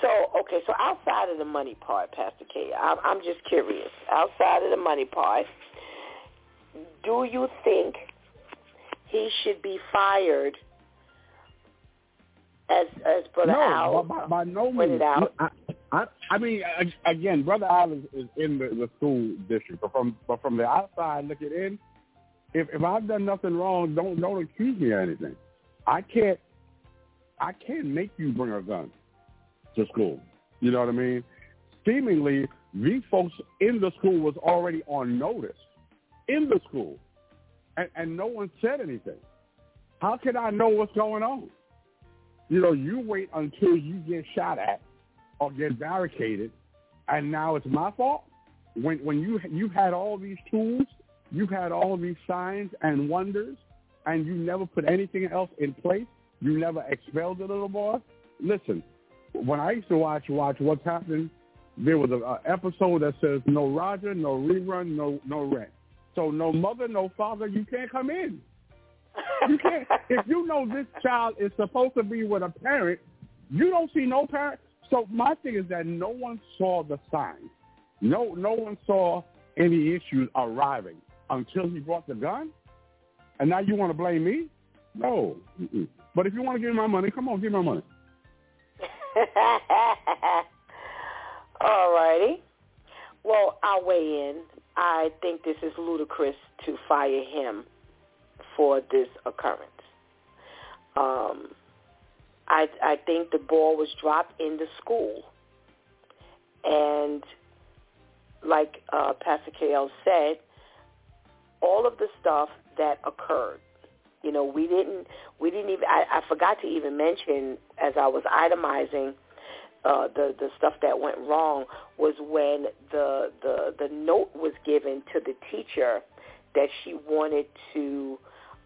So, okay, so outside of the money part, Pastor K, I'm, I'm just curious. Outside of the money part, do you think he should be fired as as Brother no, Al by, by no means. Out? I, I, I mean, again, Brother Al is, is in the, the school district, but from but from the outside looking in, if if I've done nothing wrong, don't don't accuse me of anything. I can't I can't make you bring a gun to school. You know what I mean? Seemingly, these folks in the school was already on notice in the school, and, and no one said anything. How can I know what's going on? You know, you wait until you get shot at or get barricaded, and now it's my fault. When when you you've had all these tools, you've had all these signs and wonders, and you never put anything else in place. You never expelled the little boy. Listen, when I used to watch watch what's happening, there was an episode that says no Roger, no rerun, no no rent. So no mother, no father, you can't come in. You can't. if you know this child is supposed to be with a parent, you don't see no parent. So my thing is that no one saw the signs. No, no one saw any issues arriving until he brought the gun. And now you want to blame me? No. Mm-mm. But if you want to give me my money, come on, give me my money. All righty. Well, I'll weigh in. I think this is ludicrous to fire him for this occurrence. Um, I, I think the ball was dropped in the school. And like uh, Pastor KL said, all of the stuff that occurred, you know, we didn't, we didn't even, I, I forgot to even mention as I was itemizing uh, the the stuff that went wrong was when the the the note was given to the teacher that she wanted to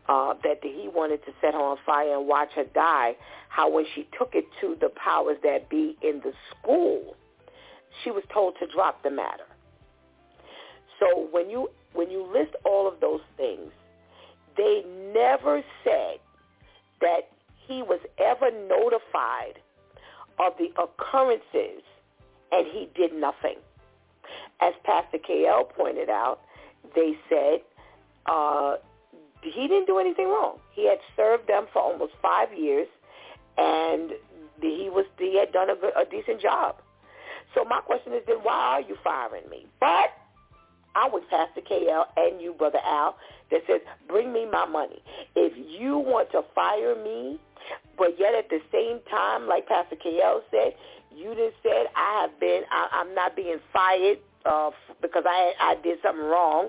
uh, that he wanted to set her on fire and watch her die. How when she took it to the powers that be in the school, she was told to drop the matter. So when you when you list all of those things, they never said that he was ever notified of the occurrences and he did nothing. As Pastor KL pointed out, they said uh, he didn't do anything wrong. He had served them for almost five years, and he was he had done a, a decent job. So my question is, then why are you firing me? But I was Pastor KL and you, Brother Al, that says, bring me my money. If you want to fire me, but yet at the same time, like Pastor KL said, you just said, I have been, I, I'm not being fired uh, because I, I did something wrong.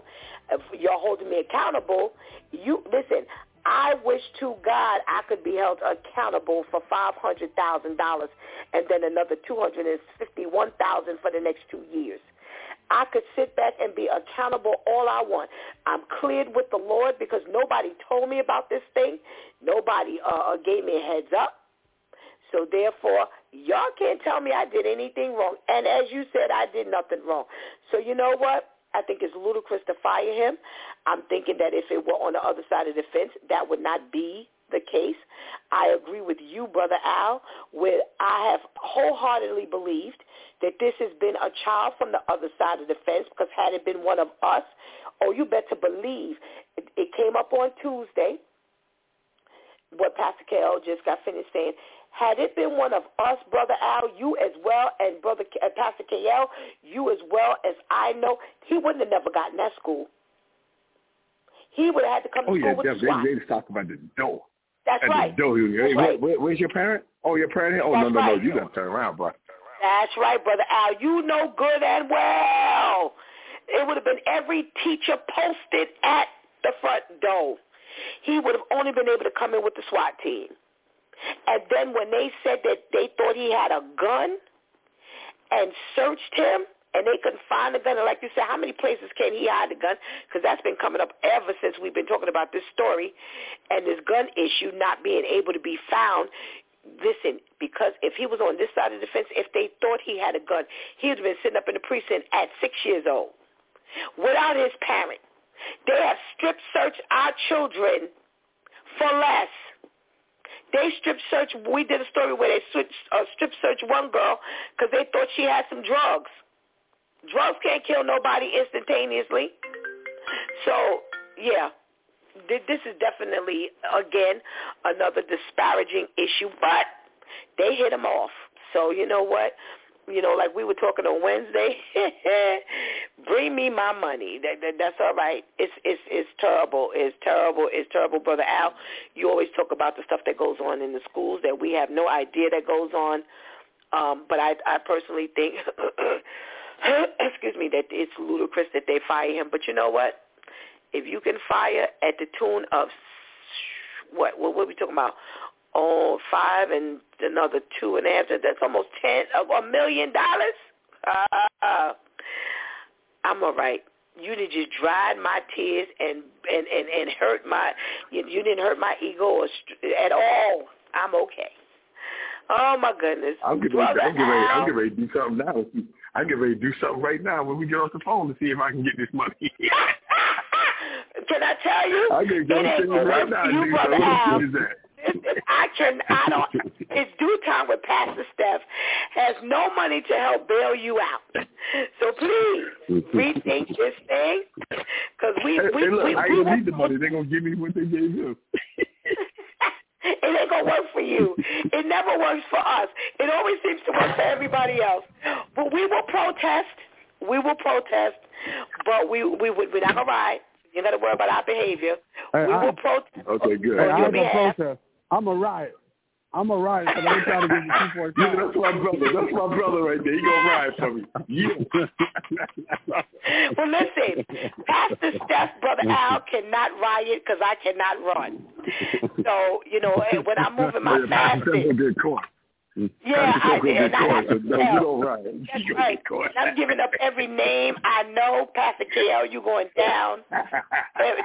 If You're holding me accountable. You Listen, I wish to God I could be held accountable for five hundred thousand dollars and then another two hundred and fifty one thousand for the next two years. I could sit back and be accountable all I want. I'm cleared with the Lord because nobody told me about this thing. Nobody uh, uh, gave me a heads up. So therefore, y'all can't tell me I did anything wrong. And as you said, I did nothing wrong. So you know what? I think it's ludicrous to fire him. I'm thinking that if it were on the other side of the fence, that would not be the case. I agree with you, Brother Al, where I have wholeheartedly believed that this has been a child from the other side of the fence because had it been one of us, oh, you better believe it, it came up on Tuesday, what Pastor KL just got finished saying. Had it been one of us, Brother Al, you as well, and Brother uh, Pastor KL, you as well as I know, he wouldn't have never gotten that school. He would have had to come oh, to yeah, school with they, SWAT. they, they talk about the door. That's At right. the door. Hey, where, right. where, where's your parent? Oh, your parent here? Oh, That's no, no, right. no. You got to turn around, bro. That's right, Brother Al. You know good and well. It would have been every teacher posted at the front door. He would have only been able to come in with the SWAT team. And then when they said that they thought he had a gun and searched him and they couldn't find the gun, and like you said, how many places can he hide the gun? Because that's been coming up ever since we've been talking about this story and this gun issue not being able to be found listen, because if he was on this side of the fence, if they thought he had a gun, he would have been sitting up in the precinct at six years old without his parent. They have strip searched our children for less. They strip searched, we did a story where they uh, strip searched one girl because they thought she had some drugs. Drugs can't kill nobody instantaneously. So, yeah, this is definitely, again, another disparaging issue, but they hit him off. So you know what? You know, like we were talking on Wednesday, bring me my money. That, that that's all right. It's it's it's terrible. It's terrible. It's terrible, brother Al. You always talk about the stuff that goes on in the schools that we have no idea that goes on. Um, but I I personally think, excuse me, that it's ludicrous that they fire him. But you know what? if you can fire at the tune of what what, what are we talking about? Oh, five and another two and a half. That's almost ten of a million dollars. Uh, I'm all right. You did just dried my tears and and and, and hurt my. You, you didn't hurt my ego or, at all. I'm okay. Oh my goodness. I'm getting ready. I'm getting ready. I'm getting ready to do something now. I'm getting ready to do something right now when we get off the phone to see if I can get this money. can I tell you? I can go it ain't right now. you, brother so Al. what is that? I can. I don't. It's DEW Time with Pastor Steph has no money to help bail you out. So please rethink this thing because we we hey, look, we, I we need the money. They're gonna give me what they gave you. It ain't gonna work for you. It never works for us. It always seems to work for everybody else. But we will protest. We will protest. But we we would we're not gonna ride. You got to worry about our behavior. Hey, we I- will protest. Okay, good. Hey, on I your ain't gonna behalf. protest. I'm a riot. I'm a riot because I'm trying to get the two point Yeah, that's my brother. That's my brother right there. He gonna ride for me. Yeah. Well, listen, Pastor Steph, Brother Al cannot riot because I cannot run. So, you know, eh, when I'm moving my Yeah, fastest, gonna get caught. yeah, I, Steph and I have to no, tell. don't. That's You right. And I'm giving up every name I know. Pastor KL, you going down.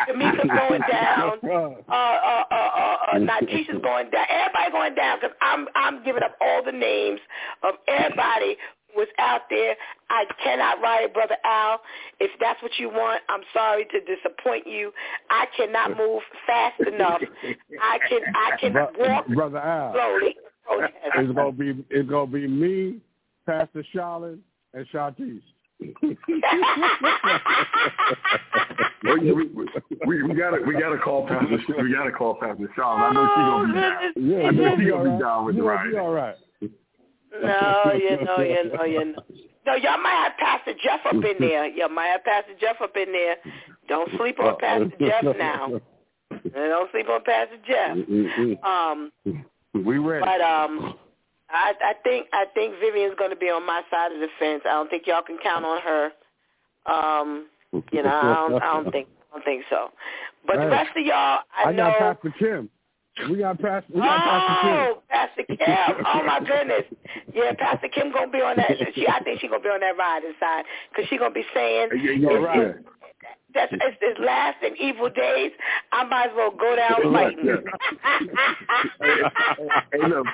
Tamika's going down. Uh, uh, uh, uh, uh, Natisha's going down. Everybody going down because I'm I'm giving up all the names of everybody was out there. I cannot riot, brother Al. If that's what you want, I'm sorry to disappoint you. I cannot move fast enough. I can I can Bro- walk Brother Al, slowly. it's gonna be it's gonna be me, Pastor Charlotte, and Shantice. Well, we, we, we gotta we gotta call Pastor we gotta call Pastor Charlotte. I know she's gonna be down. Yeah, I know you'll she gonna be down with the You'll be ride. all right. No, you know, you know, you know. No, y'all might have Pastor Jeff up in there. Y'all might have Pastor Jeff up in there. Don't sleep on Pastor Jeff now. Don't sleep on Pastor Jeff. Um, We ready. but um, I, I think I think Vivian's going to be on my side of the fence. I don't think y'all can count on her. Um, you know, I don't, I don't think I don't think so. But the rest of y'all, I, I know. got Pastor Kim. We got Pastor. We got Pastor Kim. Oh, Pastor Kim! Oh my goodness! Yeah, Pastor Kim gonna be on that. She, I think she gonna be on that riding side because she gonna be saying Yeah, it's- right. That's it's, it's last and evil days. I might as well go down fighting. hey, look,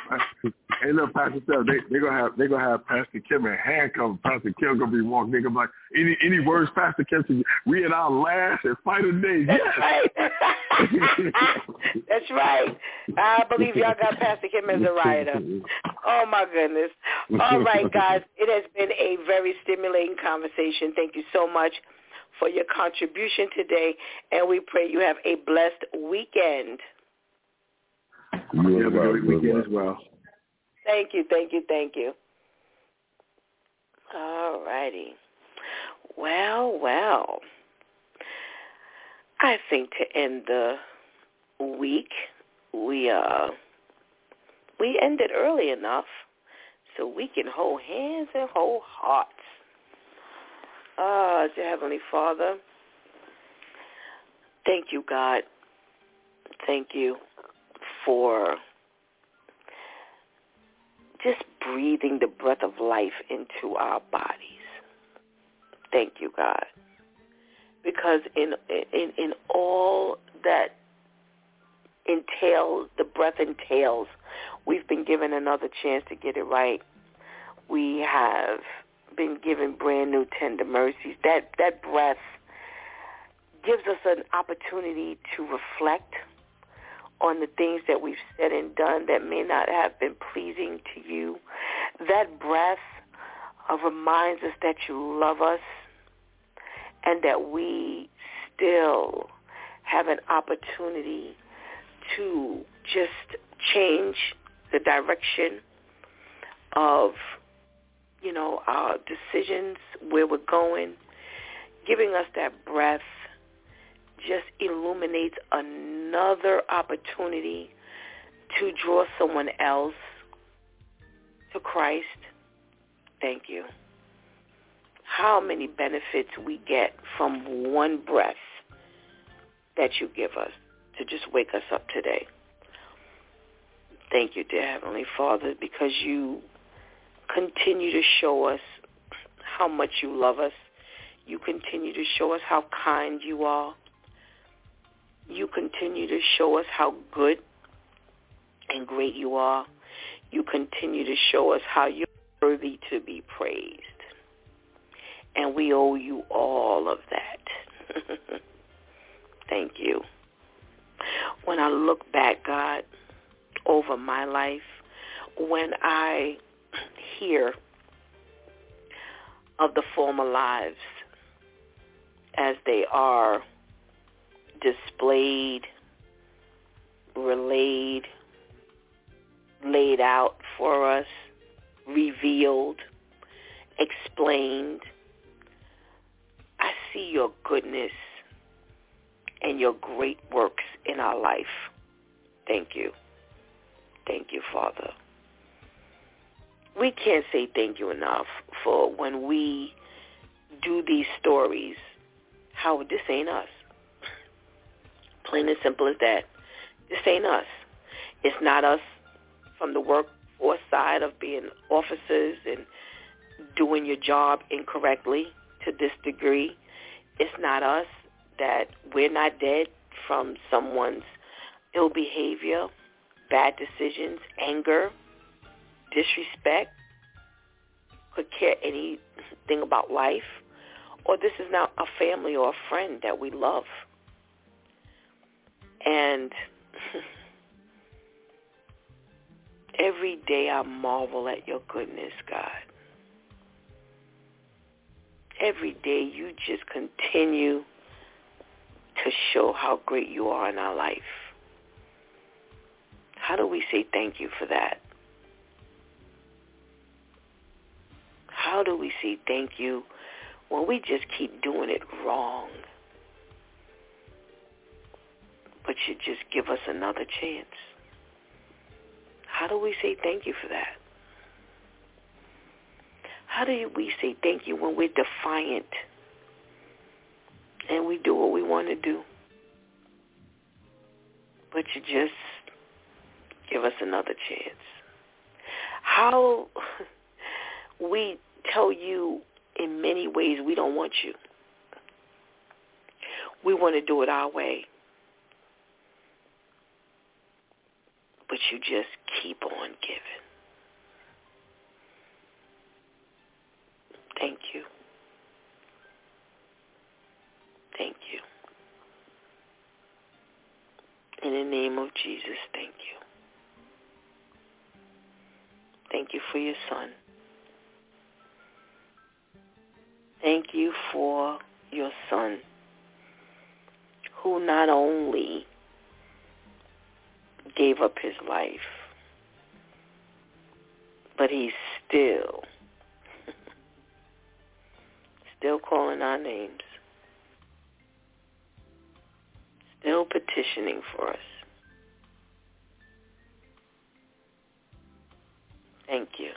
hey, look, Pastor Steph, they they gonna have they gonna have Pastor Kim in handcuffs. Pastor Kim gonna be walking. They gonna be like any any words, Pastor Kim. said, We in our last and final days. That's Yes. right. That's right. I believe y'all got Pastor Kim as a rioter. Oh my goodness. All right, guys. It has been a very stimulating conversation. Thank you so much for your contribution today, and we pray you have a blessed weekend. You You have a well, good you as weekend as well. Thank you, thank you, thank you. All righty. Well, well. I think to end the week, we uh we ended early enough so we can hold hands and hold hearts. Ah, dear Heavenly Father, thank you, God. Thank you for just breathing the breath of life into our bodies. Thank you, God. Because in in in all that entails the breath entails, we've been given another chance to get it right. We have been given brand new tender mercies. That that breath gives us an opportunity to reflect on the things that we've said and done that may not have been pleasing to you. That breath uh, reminds us that you love us and that we still have an opportunity to just change the direction of, you know, our decisions, where we're going. Giving us that breath just illuminates another opportunity to draw someone else to Christ. Thank you. How many benefits we get from one breath that you give us to just wake us up today. Thank you, dear Heavenly Father, because you continue to show us how much you love us. You continue to show us how kind you are. You continue to show us how good and great you are. You continue to show us how you're worthy to be praised. And we owe you all of that. Thank you. When I look back, God, over my life, when I hear of the former lives as they are displayed, relayed, laid out for us, revealed, explained. I see your goodness and your great works in our life. Thank you. Thank you, Father. We can't say thank you enough for when we do these stories, how this ain't us. Plain and simple as that. This ain't us. It's not us from the workforce side of being officers and doing your job incorrectly to this degree. It's not us that we're not dead from someone's ill behavior, bad decisions, anger, disrespect, could care anything about life, or this is not a family or a friend that we love. And every day I marvel at your goodness, God. Every day you just continue to show how great you are in our life. How do we say thank you for that? How do we say thank you when we just keep doing it wrong? But you just give us another chance. How do we say thank you for that? How do we say thank you when we're defiant and we do what we want to do? But you just give us another chance. How we tell you in many ways we don't want you. We want to do it our way. But you just keep on giving. Thank you. Thank you. In the name of Jesus, thank you. Thank you for your son. Thank you for your son who not only gave up his life, but he's still, still calling our names, still petitioning for us. Thank you.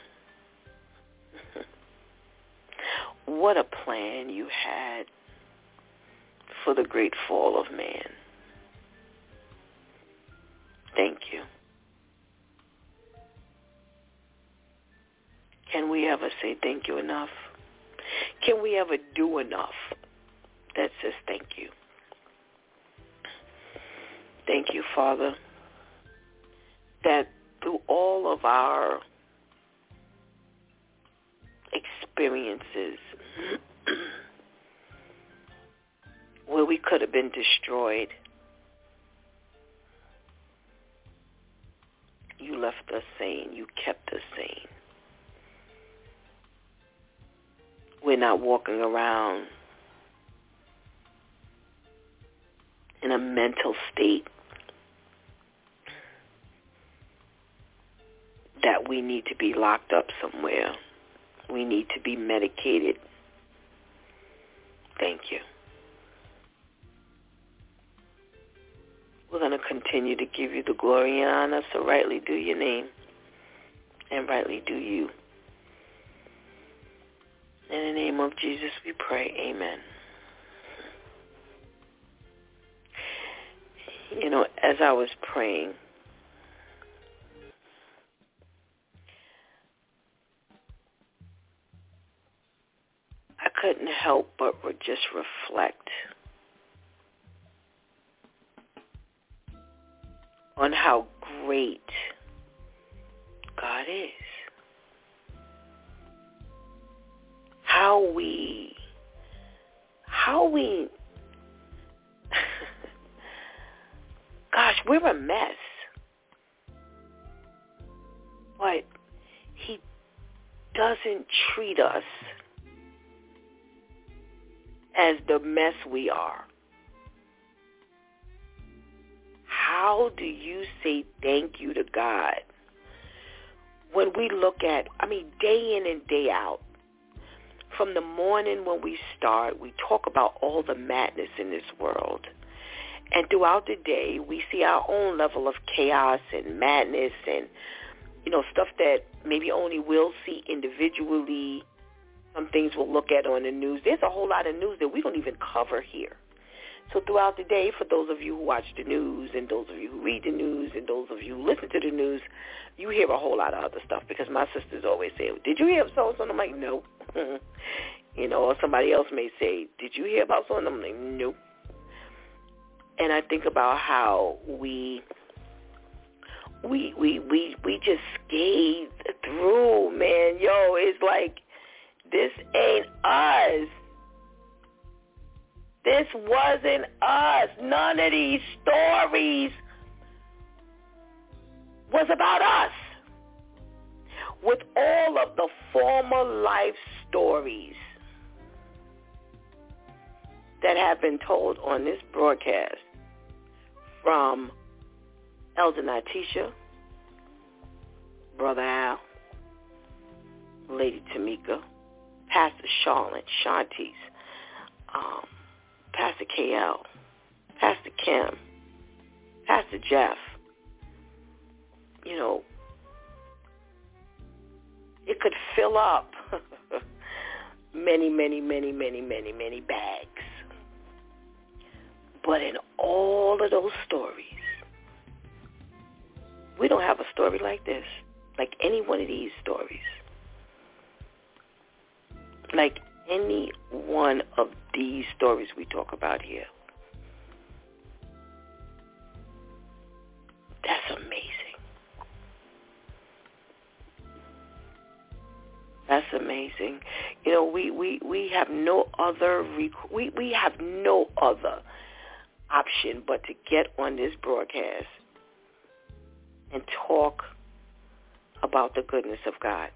What a plan you had for the great fall of man. Thank you. Can we ever say thank you enough? Can we ever do enough that says thank you? Thank you, Father, that through all of our experiences where we could have been destroyed, you left us sane. You kept us sane. We're not walking around in a mental state that we need to be locked up somewhere. We need to be medicated. Thank you. We're going to continue to give you the glory and honor, so rightly do your name and rightly do you. In the name of Jesus we pray. Amen. You know, as I was praying, help but just reflect on how great God is. How we, how we, gosh, we're a mess. But he doesn't treat us as the mess we are. How do you say thank you to God when we look at, I mean, day in and day out, from the morning when we start, we talk about all the madness in this world. And throughout the day, we see our own level of chaos and madness and, you know, stuff that maybe only we'll see individually. Some things we'll look at on the news. There's a whole lot of news that we don't even cover here. So throughout the day, for those of you who watch the news and those of you who read the news and those of you who listen to the news, you hear a whole lot of other stuff because my sisters always say, did you hear so and so? I'm like, no. you know, or somebody else may say, did you hear about so and I'm like, no. And I think about how we we we we we just skate through, man. Yo, it's like this ain't us. This wasn't us. None of these stories was about us. With all of the former life stories that have been told on this broadcast from Elder Natisha, Brother Al, Lady Tamika, Pastor Charlotte, Shantice, um, Pastor KL, Pastor Kim, Pastor Jeff, you know, it could fill up many, many, many, many, many, many bags. But in all of those stories, we don't have a story like this, like any one of these stories. Like any one of these stories we talk about here. That's amazing. That's amazing. You know, we, we, we have no other rec- we we have no other option but to get on this broadcast and talk about the goodness of God.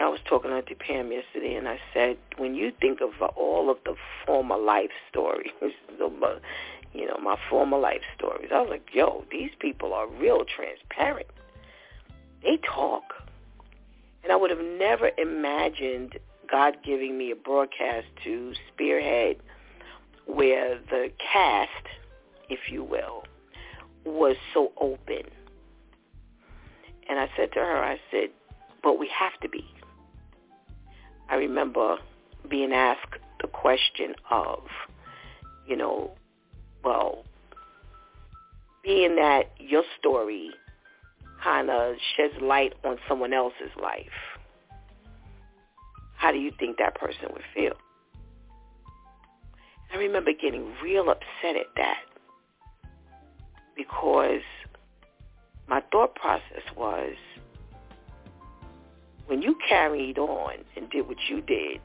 I was talking to Auntie Pam yesterday, and I said, when you think of all of the former life stories, you know, my former life stories, I was like, yo, these people are real transparent. They talk. And I would have never imagined God giving me a broadcast to spearhead where the cast, if you will, was so open. And I said to her, I said, but we have to be. I remember being asked the question of, you know, well, being that your story kind of sheds light on someone else's life, how do you think that person would feel? I remember getting real upset at that because my thought process was, when you carried on and did what you did,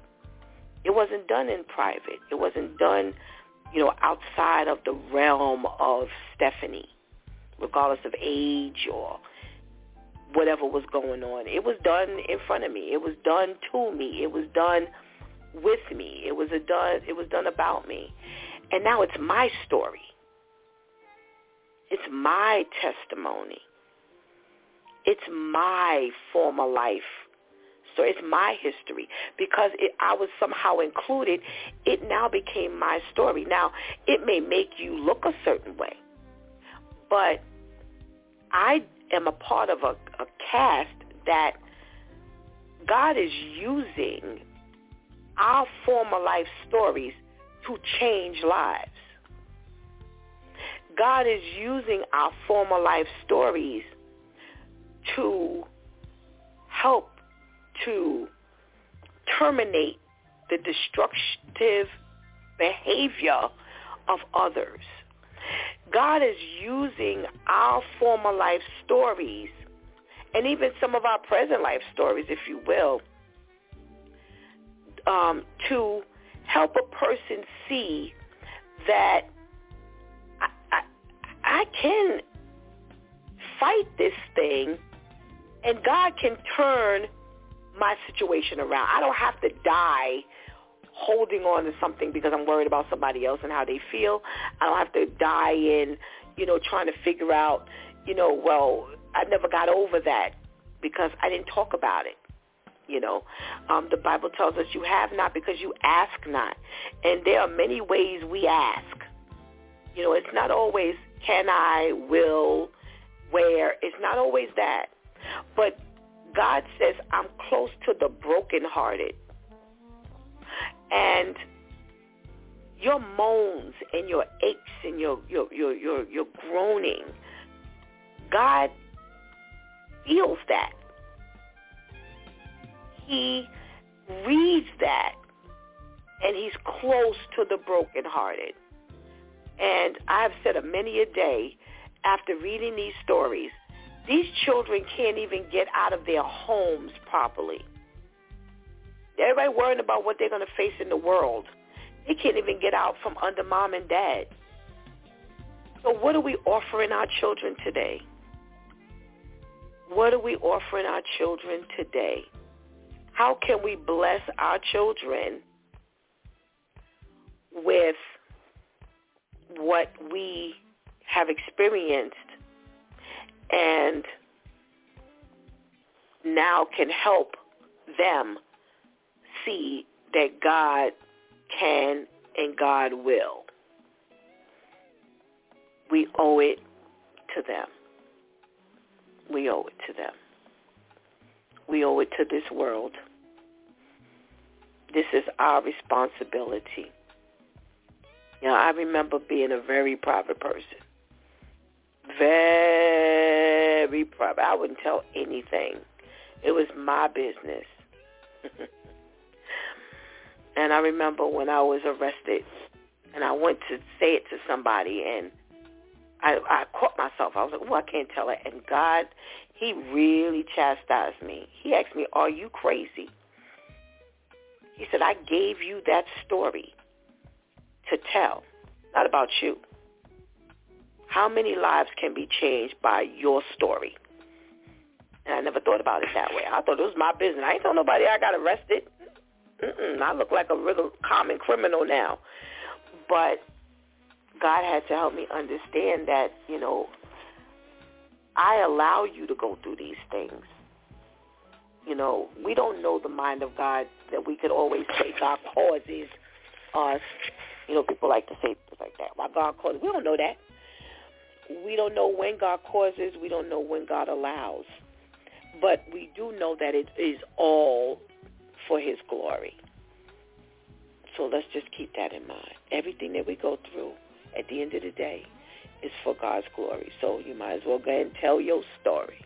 it wasn't done in private. It wasn't done, you know, outside of the realm of Stephanie, regardless of age or whatever was going on. It was done in front of me. It was done to me. It was done with me. It was a done it was done about me. And now it's my story. It's my testimony. It's my former life story. It's my history. Because it, I was somehow included, it now became my story. Now, it may make you look a certain way, but I am a part of a, a cast that God is using our former life stories to change lives. God is using our former life stories to help to terminate the destructive behavior of others. God is using our former life stories and even some of our present life stories, if you will, um, to help a person see that I, I, I can fight this thing and God can turn my situation around. I don't have to die holding on to something because I'm worried about somebody else and how they feel. I don't have to die in, you know, trying to figure out, you know, well, I never got over that because I didn't talk about it. You know, um, the Bible tells us you have not because you ask not. And there are many ways we ask. You know, it's not always can I, will, where. It's not always that. But God says, I'm close to the brokenhearted. And your moans and your aches and your your your your, your groaning, God feels that. He reads that and he's close to the brokenhearted. And I've said it many a day after reading these stories, these children can't even get out of their homes properly. Everybody worrying about what they're going to face in the world. They can't even get out from under mom and dad. So what are we offering our children today? What are we offering our children today? How can we bless our children with what we have experienced and now can help them see that God can and God will. We owe it to them. We owe it to them. We owe it to this world. This is our responsibility. You know, I remember being a very private person. Very private. I wouldn't tell anything. It was my business. and I remember when I was arrested and I went to say it to somebody and I, I caught myself. I was like, oh, I can't tell it. And God, he really chastised me. He asked me, are you crazy? He said, I gave you that story to tell, not about you. How many lives can be changed by your story? And I never thought about it that way. I thought it was my business. I ain't told nobody I got arrested. Mm-mm, I look like a real common criminal now. But God had to help me understand that, you know, I allow you to go through these things. You know, we don't know the mind of God that we could always say God causes us. You know, people like to say things like that. Why God causes? We don't know that. We don't know when God causes. We don't know when God allows. But we do know that it is all for his glory. So let's just keep that in mind. Everything that we go through at the end of the day is for God's glory. So you might as well go ahead and tell your story.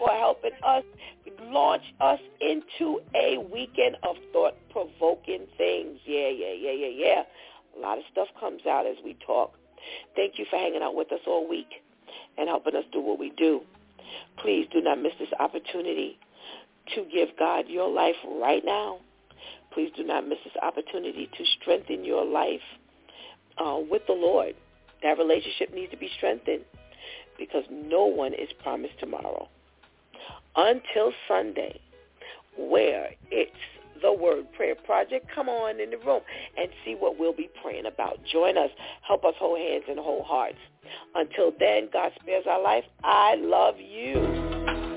for helping us launch us into a weekend of thought-provoking things. Yeah, yeah, yeah, yeah, yeah. A lot of stuff comes out as we talk. Thank you for hanging out with us all week and helping us do what we do. Please do not miss this opportunity to give God your life right now. Please do not miss this opportunity to strengthen your life uh, with the Lord. That relationship needs to be strengthened because no one is promised tomorrow until Sunday, where it's the Word Prayer Project. Come on in the room and see what we'll be praying about. Join us. Help us hold hands and hold hearts. Until then, God spares our life. I love you.